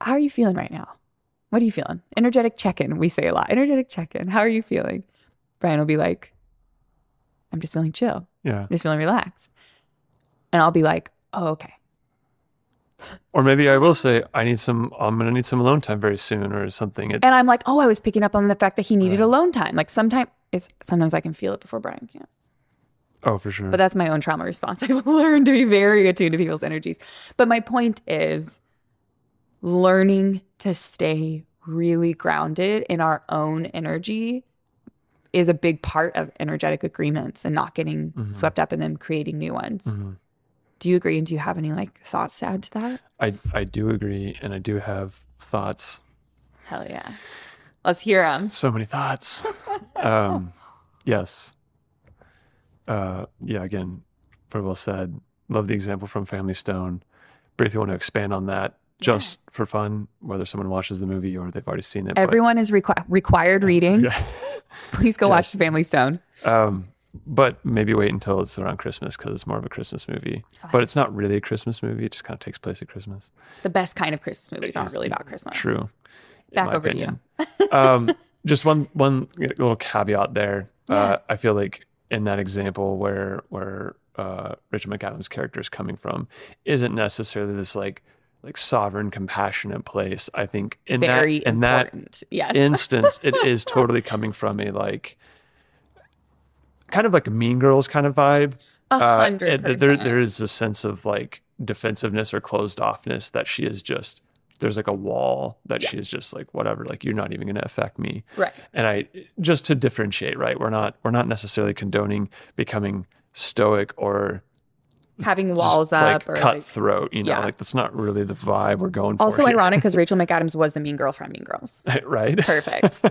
how are you feeling right now? What are you feeling? Energetic check in, we say a lot. Energetic check in. How are you feeling? Brian will be like, I'm just feeling chill. Yeah. I'm just feeling relaxed. And I'll be like, oh, okay. Or maybe I will say I need some. I'm gonna need some alone time very soon, or something. It, And I'm like, oh, I was picking up on the fact that he needed alone time. Like sometimes it's sometimes I can feel it before Brian can. oh, for sure. But that's my own trauma response. *laughs* I've learned to be very attuned to people's energies. But my point is learning to stay really grounded in our own energy is a big part of energetic agreements and not getting swept up in them, creating new ones. Do you agree? And do you have any like thoughts to add to that? I I do agree, and I do have thoughts. Hell yeah. Let's hear them. So many thoughts. *laughs* um, yes. Uh, yeah. Again, very well said. Love the example from Family Stone. But if you want to expand on that, just for fun, whether someone watches the movie or they've already seen it. but- Everyone is requi- required reading. Yeah. *laughs* Please go watch The Family Stone. Um, but maybe wait until it's around Christmas because it's more of a Christmas movie. But it's not really a Christmas movie. It just kind of takes place at Christmas. The best kind of Christmas movies aren't really about Christmas. True. Back over to opinion. *laughs* um, just one one little caveat there. Uh, I feel like in that example where where uh, Rachel McAdams' character is coming from isn't necessarily this like like sovereign, compassionate place. I think in Very that in that yes. *laughs* instance, it is totally coming from a like kind of like a Mean Girls kind of vibe. A Uh, hundred there, there is a sense of like defensiveness or closed offness that she is just. There's like a wall that she is just like whatever. Like you're not even going to affect me. Right. And I just to differentiate, right? We're not we're not necessarily condoning becoming stoic or Having walls up like or like, cutthroat. You know, yeah. like that's not really the vibe we're going for. also ironic because Rachel *laughs* McAdams was the mean girl from Mean Girls. *laughs* right? Perfect.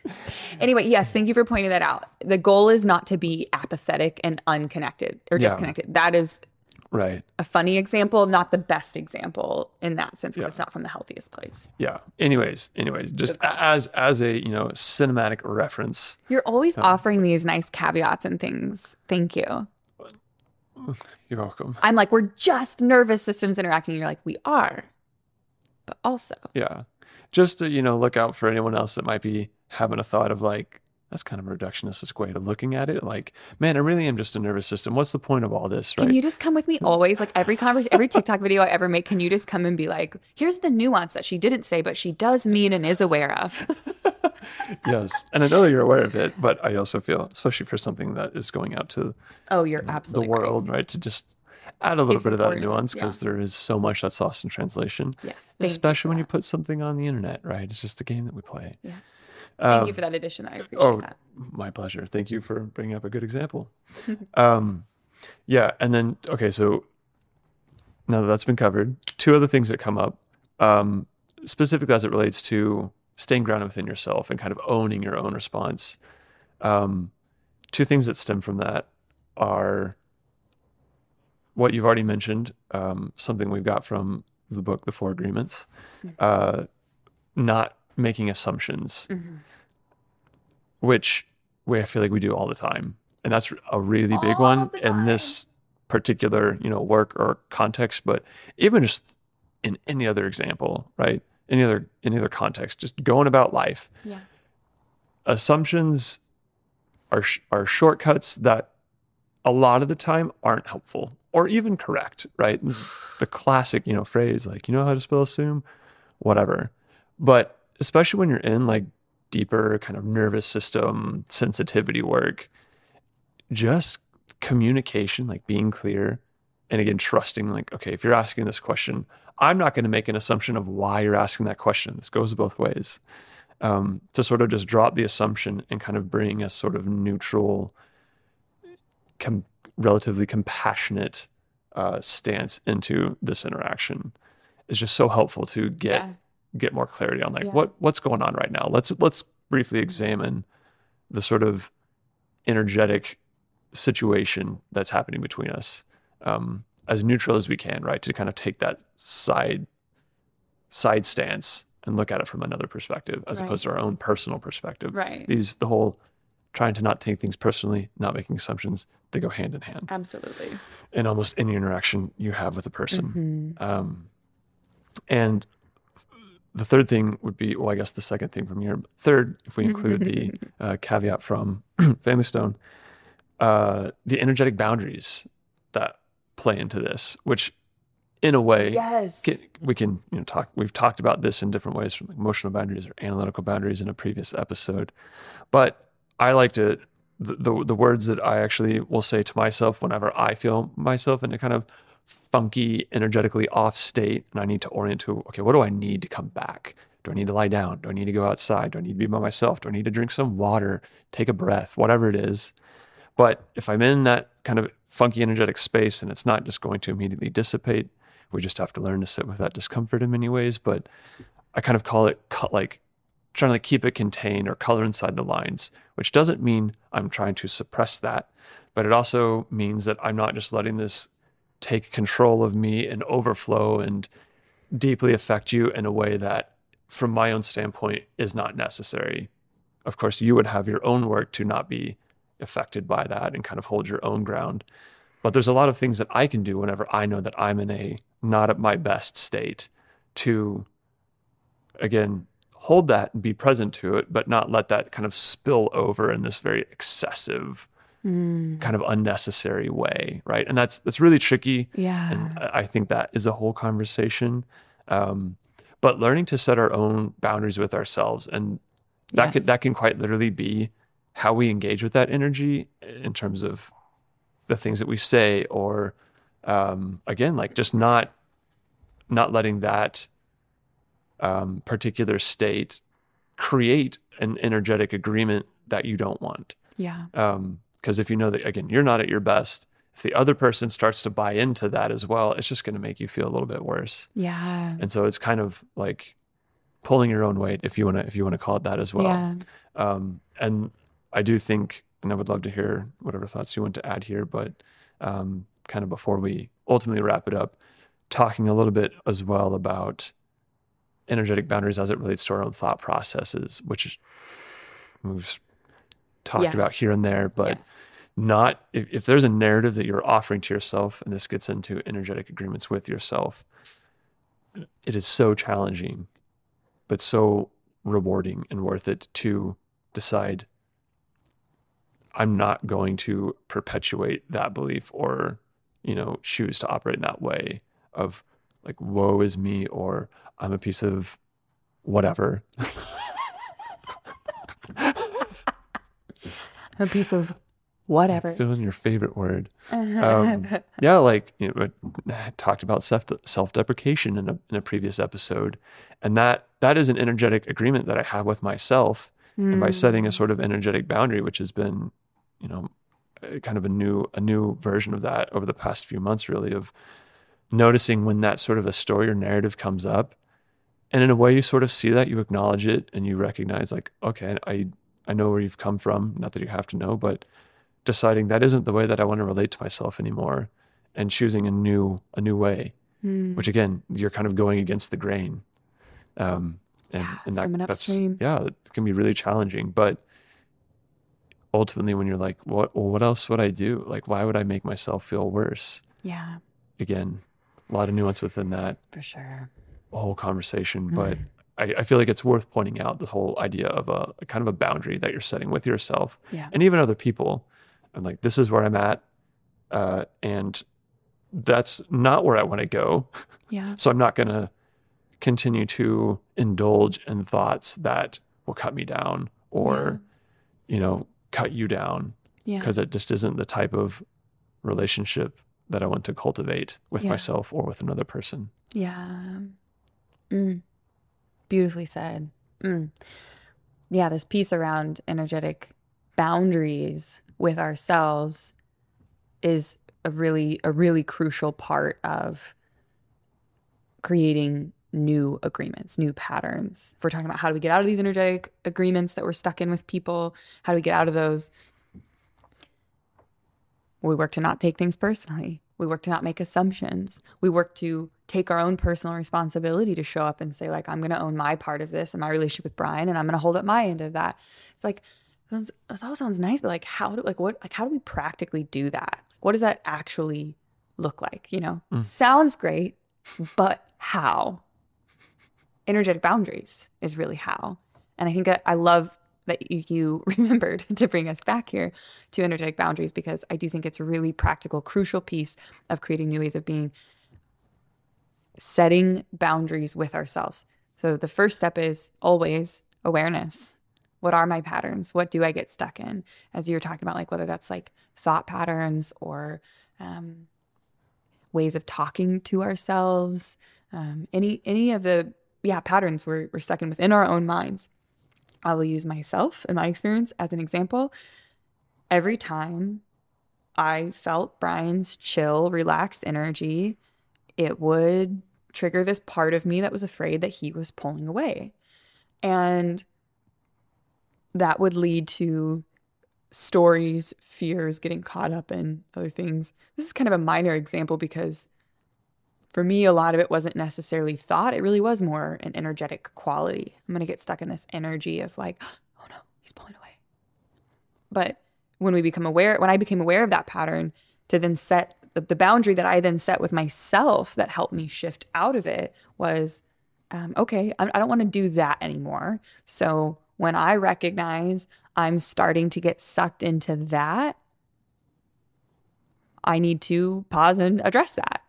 *laughs* anyway, yes, thank you for pointing that out. The goal is not to be apathetic and unconnected or Yeah. disconnected. That is right. a funny example, not the best example in that sense because it's not from the healthiest place. yeah anyways anyways just as as a you know cinematic reference You're always um, offering these nice caveats and things. Thank you. *laughs* you're welcome. I'm like, we're just nervous systems interacting. You're like, we are, but also, yeah. Just to you know look out for anyone else that might be having a thought of like that's kind of a reductionist way of looking at it like man i really am just a nervous system what's the point of all this right can you just come with me always? Like every conversation, every TikTok video I ever make, can you just come and be like, here's the nuance that she didn't say, but she does mean and is aware of? *laughs* yes and i know you're aware of it but i also feel especially for something that is going out to Oh, you're the absolutely right. world right to just add a little It's bit of that important, nuance yeah. because there is so much that's lost in translation Yes. You especially for when you put something on the internet right it's just a game that we play Yes. Thank you for that addition. I appreciate Oh, that. my pleasure. Thank you for bringing up a good example. *laughs* um, yeah, and then okay, so now that that's been covered, two other things that come up, um, specifically as it relates to staying grounded within yourself and kind of owning your own response. Um, two things that stem from that are what you've already mentioned, um, something we've got from the book, The Four Agreements, uh, not making assumptions mm-hmm. which we I feel like we do all the time, and that's a really big All one in this particular you know work or context, but even just in any other example, right? Any other any other context, just going about life, Yeah. assumptions are sh- are shortcuts that a lot of the time aren't helpful or even correct, right? The classic, you know, phrase like, you know how to spell assume, whatever. But especially when you're in like deeper kind of nervous system sensitivity work, just communication, like being clear and again trusting like, okay, if you're asking this question, I'm not going to make an assumption of why you're asking that question. This goes both ways. Um, to sort of just drop the assumption and kind of bring a sort of neutral, com- relatively compassionate uh, stance into this interaction is just so helpful to get Yeah. Get more clarity on like Yeah. what what's going on right now. Let's let's briefly examine the sort of energetic situation that's happening between us um, as neutral as we can, right? To kind of take that side side stance and look at it from another perspective as Right. opposed to our own personal perspective. Right. These the whole trying to not take things personally, not making assumptions, they go hand in hand Absolutely. in almost any interaction you have with a person. Um, and the third thing would be, well, I guess the second thing from here. Third, if we include the *laughs* uh, caveat from *clears throat* Family Stone, uh, the energetic boundaries that play into this, which in a way, Yes. can, we can you know talk. We've talked about this in different ways, from emotional boundaries or analytical boundaries in a previous episode. But I like to the, the the words that I actually will say to myself whenever I feel myself in a kind of funky, energetically off state, and I need to orient to okay, what do I need to come back? Do I need to lie down? Do I need to go outside? Do I need to be by myself? Do I need to drink some water? Take a breath? Whatever it is. But if I'm in that kind of funky, energetic space and it's not just going to immediately dissipate, we just have to learn to sit with that discomfort in many ways. But I kind of call it like trying to keep it contained or color inside the lines, which doesn't mean I'm trying to suppress that, but it also means that I'm not just letting this take control of me and overflow and deeply affect you in a way that, from my own standpoint, is not necessary. Of course, you would have your own work to not be affected by that and kind of hold your own ground. But there's a lot of things that I can do whenever I know that I'm in a not at my best state to, again, hold that and be present to it, but not let that kind of spill over in this very excessive, mm. kind of unnecessary way, right? And that's that's really tricky. Yeah, and I think that is a whole conversation. Um, but learning to set our own boundaries with ourselves, and that yes. could that can quite literally be how we engage with that energy in terms of the things that we say, or um, again, like just not not letting that um, particular state create an energetic agreement that you don't want. Yeah. Because if you know that, again, you're not at your best, if the other person starts to buy into that as well, it's just going to make you feel a little bit worse. Yeah. And so it's kind of like pulling your own weight, if you want to, if you want to call it that as well. Yeah. Um, and I do think, and I would love to hear whatever thoughts you want to add here, but um, kind of before we ultimately wrap it up, talking a little bit as well about energetic boundaries as it relates to our own thought processes, which we've talked yes. about here and there, but yes. not if, if there's a narrative that you're offering to yourself, and this gets into energetic agreements with yourself, it is so challenging, but so rewarding and worth it to decide I'm not going to perpetuate that belief or, you know, choose to operate in that way of like woe is me or I'm a piece of whatever. *laughs* a piece of whatever. Fill in your favorite word. *laughs* Um, yeah, like you know, I talked about self self deprecation in a in a previous episode, and that that is an energetic agreement that I have with myself, mm. and by setting a hmm. sort of energetic boundary, which has been, you know, kind of a new a new version of that over the past few months, really of noticing when that sort of a story or narrative comes up. And in a way, you sort of see that, you acknowledge it, and you recognize, like, okay, I, I know where you've come from. Not that you have to know, but deciding that isn't the way that I want to relate to myself anymore, and choosing a new a new way, mm. which again, you're kind of going against the grain. Um, and, yeah, and that, that's yeah, it can be really challenging. But ultimately, when you're like, what, well, what else would I do? Like, why would I make myself feel worse? Yeah. Again, a lot of nuance within that. For sure. Whole conversation, mm. but I, I, feel like it's worth pointing out this whole idea of a, a, kind of a boundary that you're setting with yourself yeah. and even other people. I'm like, this is where I'm at, uh, and that's not where I want to go. Yeah. *laughs* so I'm not going to continue to indulge in thoughts that will cut me down or, yeah. you know, cut you down. Yeah. Because it just isn't the type of relationship that I want to cultivate with myself or with another person. Yeah. Mm. Beautifully said. Mm. Yeah, this piece around energetic boundaries with ourselves is a really a really crucial part of creating new agreements, new patterns. If we're talking about how do we get out of these energetic agreements that we're stuck in with people, how do we get out of those? We work to not take things personally. We work to not make assumptions. We work to take our own personal responsibility to show up and say, like, I'm going to own my part of this and my relationship with Brian, and I'm going to hold up my end of that. It's like, this all sounds nice, but like, how do like what like how do we practically do that? Like, What does that actually look like? You know, mm. sounds great, but how? Energetic boundaries is really how. And I think that I love that you *laughs* remembered to bring us back here to energetic boundaries because I do think it's a really practical, crucial piece of creating new ways of being, setting boundaries with ourselves. So the first step is always awareness. What are my patterns? What do I get stuck in? As you're talking about, like whether that's like thought patterns or um, ways of talking to ourselves, um, any any of the yeah patterns we're, we're stuck in within our own minds I will use myself and my experience as an example. Every time I felt Brian's chill, relaxed energy, it would trigger this part of me that was afraid that he was pulling away. And that would lead to stories, fears, getting caught up in other things. This is kind of a minor example because for me, a lot of it wasn't necessarily thought. It really was more an energetic quality. I'm going to get stuck in this energy of like, *gasps* oh no, he's pulling away. But when we become aware, when I became aware of that pattern, to then set the, the boundary that I then set with myself that helped me shift out of it was um, okay, I, I don't want to do that anymore. So when I recognize I'm starting to get sucked into that, I need to pause and address that.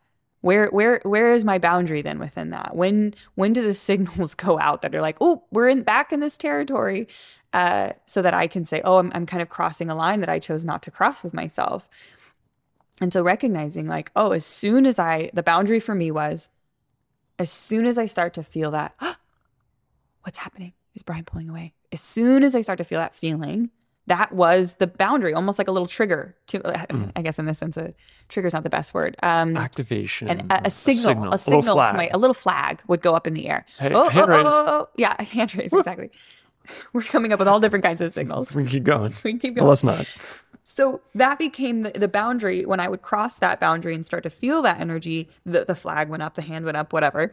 Where where where is my boundary then within that? When when do the *laughs* signals go out that are like, oh, we're in back in this territory, uh, so that I can say, oh, I'm I'm kind of crossing a line that I chose not to cross with myself. And so recognizing like, oh, as soon as I the boundary for me was, as soon as I start to feel that, oh, *gasps* what's happening? Is Brian pulling away? As soon as I start to feel that feeling, that was the boundary, almost like a little trigger to, mm. I guess in this sense, a trigger is not the best word. Um, Activation. And a, a, signal, a signal, a, signal to my, a little flag would go up in the air. Hey, oh, hand oh, raise. Oh, oh, yeah, *laughs* hand raise, exactly. We're coming up with all different kinds of signals. We keep going. *laughs* We keep going. Well, let's not. So that became the, the boundary. When I would cross that boundary and start to feel that energy, the, the flag went up, the hand went up, whatever,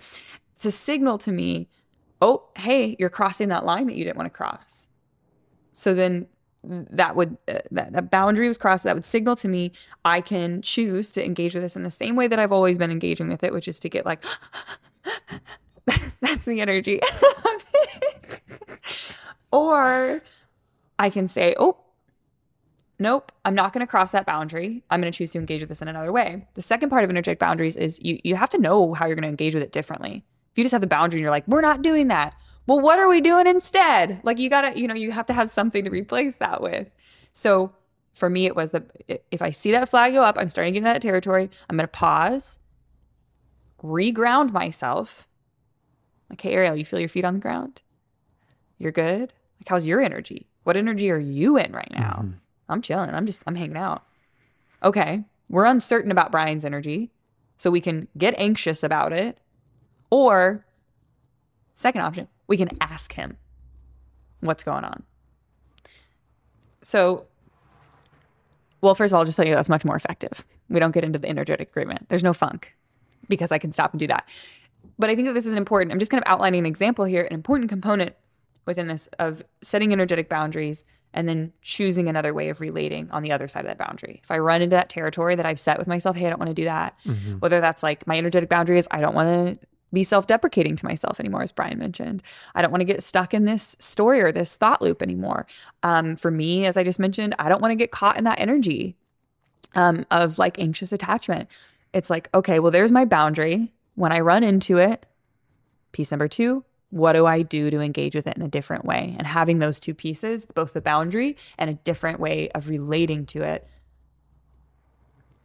to signal to me, oh, hey, you're crossing that line that you didn't want to cross. So then that would uh, that, that boundary was crossed that would signal to me i can choose to engage with this in the same way that i've always been engaging with it which is to get like *laughs* that's the energy *laughs* of it. Or i can say oh nope i'm not going to cross that boundary. I'm going to choose to engage with this in another way. The second part of energetic boundaries is you you have to know how you're going to engage with it differently. If you just have the boundary and you're like we're not doing that well, what are we doing instead? Like you gotta, you know, you have to have something to replace that with. So for me, it was the if I see that flag go up, I'm starting to get into that territory. I'm gonna pause, reground myself. Okay, Ariel, you feel your feet on the ground? You're good. Like, how's your energy? What energy are you in right now? Mm-hmm. I'm chilling. I'm just, I'm hanging out. Okay. We're uncertain about Brian's energy. So we can get anxious about it. Or, second option, we can ask him what's going on. So, well, first of all, I'll just tell you that's much more effective. We don't get into the energetic agreement. There's no funk because I can stop and do that. But I think that this is important. I'm just kind of outlining an example here, an important component within this of setting energetic boundaries and then choosing another way of relating on the other side of that boundary. If I run into that territory that I've set with myself, hey, I don't want to do that. Mm-hmm. Whether that's like my energetic boundary is I don't want to be self deprecating to myself anymore, as Brian mentioned. I don't want to get stuck in this story or this thought loop anymore. Um, for me, as I just mentioned, I don't want to get caught in that energy um, of like anxious attachment. It's like, okay, well, there's my boundary. When I run into it, piece number two, what do I do to engage with it in a different way? And having those two pieces, both the boundary and a different way of relating to it,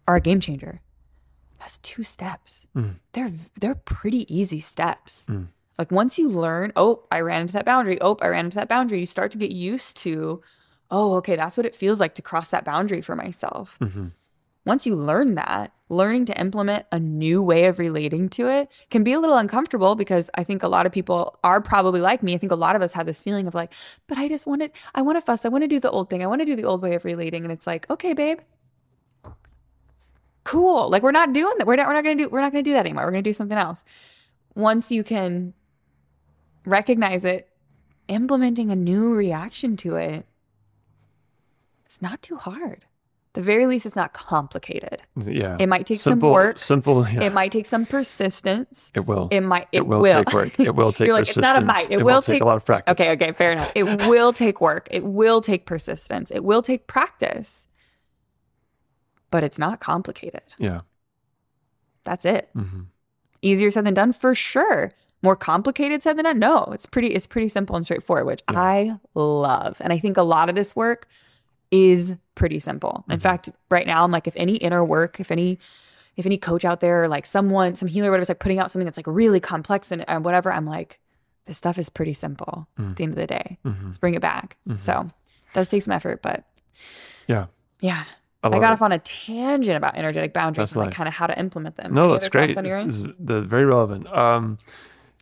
are a game changer has two steps. Mm. They're they're pretty easy steps. Mm. Like once you learn, oh, I ran into that boundary. Oh, I ran into that boundary. You start to get used to, oh, okay, that's what it feels like to cross that boundary for myself. Mm-hmm. Once you learn that, learning to implement a new way of relating to it can be a little uncomfortable because I think a lot of people are probably like me. I think a lot of us have this feeling of like, but I just want it, I want to fuss. I want to do the old thing. I want to do the old way of relating. And it's like, okay, babe, cool. Like we're not doing that. We're not, we're not going to do, we're not going to do that anymore. We're going to do something else. Once you can recognize it, implementing a new reaction to it, it's not too hard. The very least, it's not complicated. Yeah. It might take simple, some work. Simple. Yeah. It might take some persistence. It will. It might. It, it will, will, take work. It will *laughs* take You're persistence. Like, it's not a might. It, it will, will take, take, a lot of practice. Okay. Okay. Fair enough. It will take work. It will take persistence. It will take practice. But it's not complicated. Yeah. That's it. Mm-hmm. Easier said than done for sure. More complicated said than done. No, it's pretty it's pretty simple and straightforward, which yeah. I love. And I think a lot of this work is pretty simple. In mm-hmm. fact, right now I'm like if any inner work, if any if any coach out there, like someone, some healer, whatever, is like putting out something that's like really complex and, and whatever, I'm like, this stuff is pretty simple mm. at the end of the day. Mm-hmm. Let's bring it back. Mm-hmm. So it does take some effort, but yeah. Yeah. I, I got it. off on a tangent about energetic boundaries that's and like kind of how to implement them. No, Any that's great. This is the, very relevant. Um,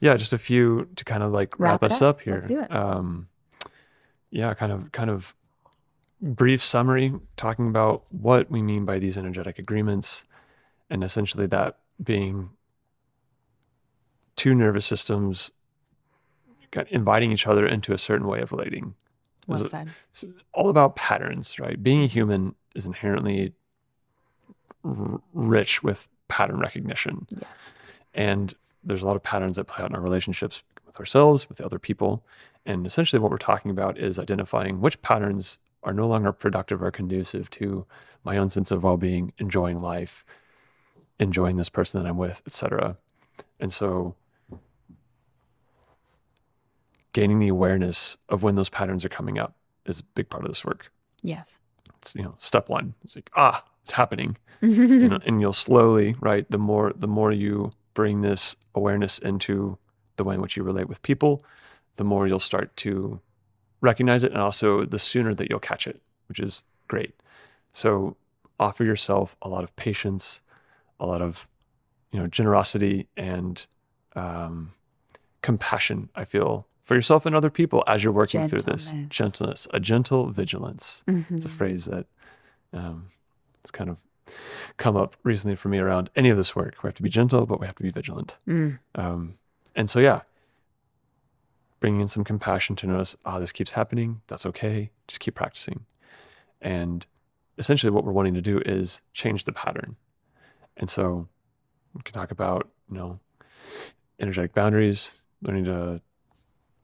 yeah, just a few to kind of like wrap, wrap us up. up. here. Let's do it. Um, yeah, kind of kind of brief summary talking about what we mean by these energetic agreements and essentially that being two nervous systems inviting each other into a certain way of relating. Well said. it's all about patterns, right? Being a human is inherently r- rich with pattern recognition. Yes. And there's a lot of patterns that play out in our relationships with ourselves, with other people. And essentially, what we're talking about is identifying which patterns are no longer productive or conducive to my own sense of well being, enjoying life, enjoying this person that I'm with, etc. And so, gaining the awareness of when those patterns are coming up is a big part of this work. Yes. it's you know step one. It's like ah it's happening. *laughs* You know, and you'll slowly right the more the more you bring this awareness into the way in which you relate with people the more you'll start to recognize it and also the sooner that you'll catch it which is great. So offer yourself a lot of patience a lot of you know generosity and um, compassion i feel for yourself and other people as you're working through this Gentleness. a gentle vigilance it's a phrase that um, it's kind of come up recently for me around any of this work. We have to be gentle, but we have to be vigilant. Mm. Um, and so, yeah, bringing in some compassion to notice, oh, this keeps happening. That's okay. Just keep practicing. And essentially, what we're wanting to do is change the pattern. And so, we can talk about, you know, energetic boundaries, learning to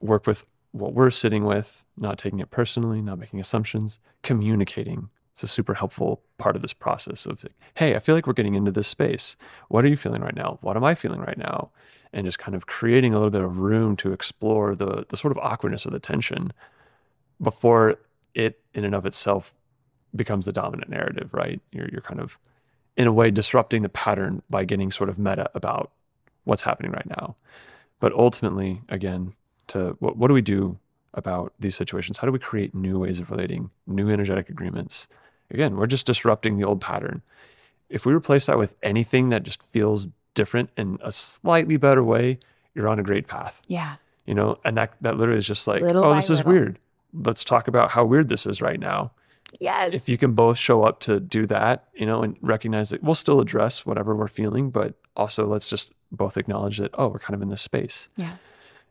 work with what we're sitting with, not taking it personally, not making assumptions, communicating. It's a super helpful part of this process of, hey, I feel like we're getting into this space. What are you feeling right now? What am I feeling right now? And just kind of creating a little bit of room to explore the the sort of awkwardness or the tension before it in and of itself becomes the dominant narrative, right? You're you're kind of in a way disrupting the pattern by getting sort of meta about what's happening right now. But ultimately, again, to what, what do we do about these situations? How do we create new ways of relating, new energetic agreements? Again, we're just disrupting the old pattern. If we replace that with anything that just feels different in a slightly better way, you're on a great path. Yeah. You know, and that that literally is just like, Little oh, this is little. weird. Let's talk about how weird this is right now Yes. if you can both show up to do that, you know, and recognize that we'll still address whatever we're feeling, but also let's just both acknowledge that, oh, we're kind of in this space. Yeah.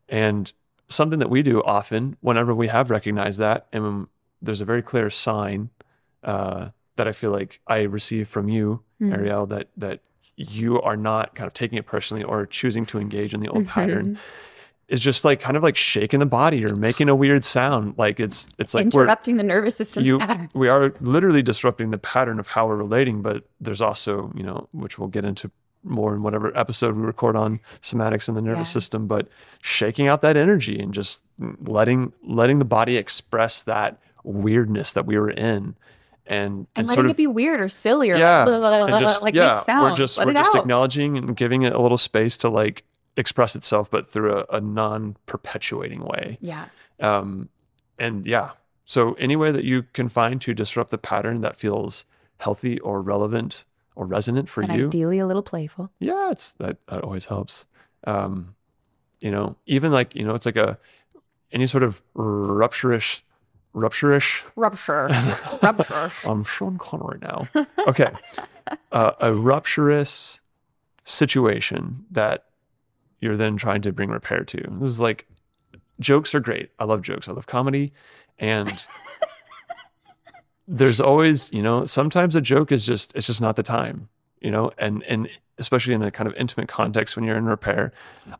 And something that we do often, whenever we have recognized that, and there's a very clear sign uh, that I feel like I receive from you, Mm. Ariel, that that you are not kind of taking it personally or choosing to engage in the old pattern. Is just like kind of like shaking the body or making a weird sound. Like it's it's like we're Interrupting the nervous system you pattern. we are literally disrupting the pattern of how we're relating but there's also you know which we'll get into more in whatever episode we record on somatics and the nervous Yeah. system but shaking out that energy and just letting letting the body express that weirdness that we were in and And, and letting sort of it be weird or silly or yeah blah, blah, blah, just, like yeah make sound. we're just Let we're just out. acknowledging and giving it a little space to like express itself but through a, a non-perpetuating way yeah. um, and yeah, so any way that you can find to disrupt the pattern that feels healthy or relevant or resonant for And you, ideally a little playful. yeah, it's that that always helps. Um, you know, even like you know, it's like a any sort of rupturish, rupturish. Rupture. *laughs* Rupture. I'm Sean Connery now. Okay, *laughs* uh, a rupturous situation that you're then trying to bring repair to. This is like jokes are great. I love jokes. I love comedy, and *laughs* there's always you know sometimes a joke is just it's just not the time you know and and especially in a kind of intimate context when you're in repair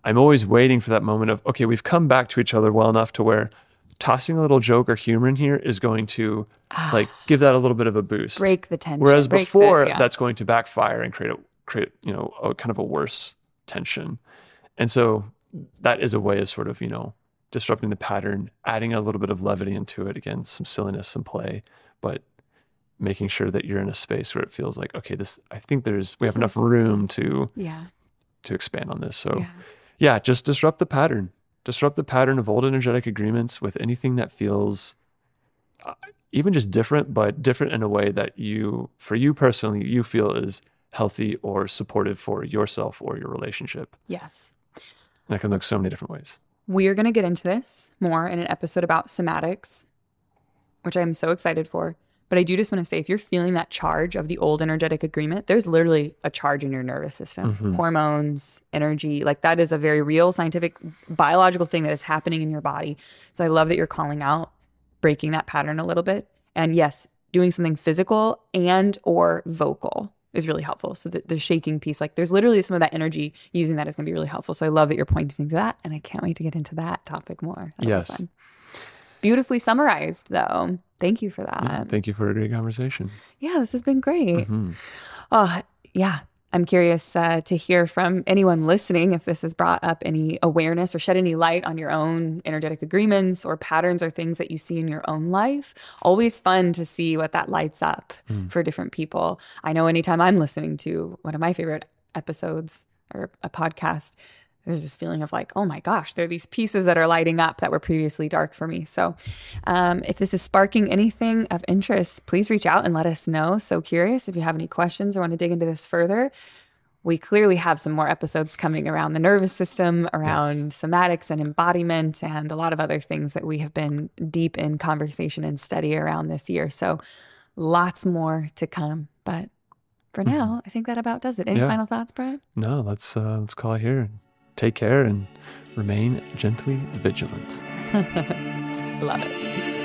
i'm always waiting for that moment of okay we've come back to each other well enough to where tossing a little joke or humor in here is going to ah. like give that a little bit of a boost Break the tension. Whereas break the- before, yeah. that's going to backfire and create a create you know a kind of a worse tension. And so that is a way of sort of you know disrupting the pattern, adding a little bit of levity into it. Again, some silliness, some play, but making sure that you're in a space where it feels like okay, this. I think there's we have enough is- room to yeah. to expand on this. So Yeah. yeah, just disrupt the pattern. Disrupt the pattern of old energetic agreements with anything that feels uh, even just different, but different in a way that you, for you personally, you feel is healthy or supportive for yourself or your relationship. Yes. And that can look so many different ways. We're going to get into this more in an episode about somatics which I'm so excited for. But I do just want to say if you're feeling that charge of the old energetic agreement, there's literally a charge in your nervous system, mm-hmm. hormones, energy. Like that is a very real scientific, biological thing that is happening in your body. So I love that you're calling out, breaking that pattern a little bit. And yes, doing something physical and or vocal is really helpful. So the, the shaking piece, like there's literally some of that energy using that is going to be really helpful. So I love that you're pointing to that. And I can't wait to get into that topic more. That'll Yes. Beautifully summarized, though. Thank you for that. Thank you for a great conversation. Yeah, this has been great. Mm-hmm. Oh, yeah. I'm curious uh, to hear from anyone listening if this has brought up any awareness or shed any light on your own energetic agreements or patterns or things that you see in your own life. Always fun to see what that lights up for different people. I know anytime I'm listening to one of my favorite episodes or a podcast, there's this feeling of like, oh my gosh, there are these pieces that are lighting up that were previously dark for me. So, um, if this is sparking anything of interest, please reach out and let us know. So curious if you have any questions or want to dig into this further. We clearly have some more episodes coming around the nervous system, around somatics and embodiment, and a lot of other things that we have been deep in conversation and study around this year. So, lots more to come. But for now, I think that about does it. Any Yeah. final thoughts, Brian? No, let's uh, let's call it here. Take care and remain gently vigilant. *laughs* Love it.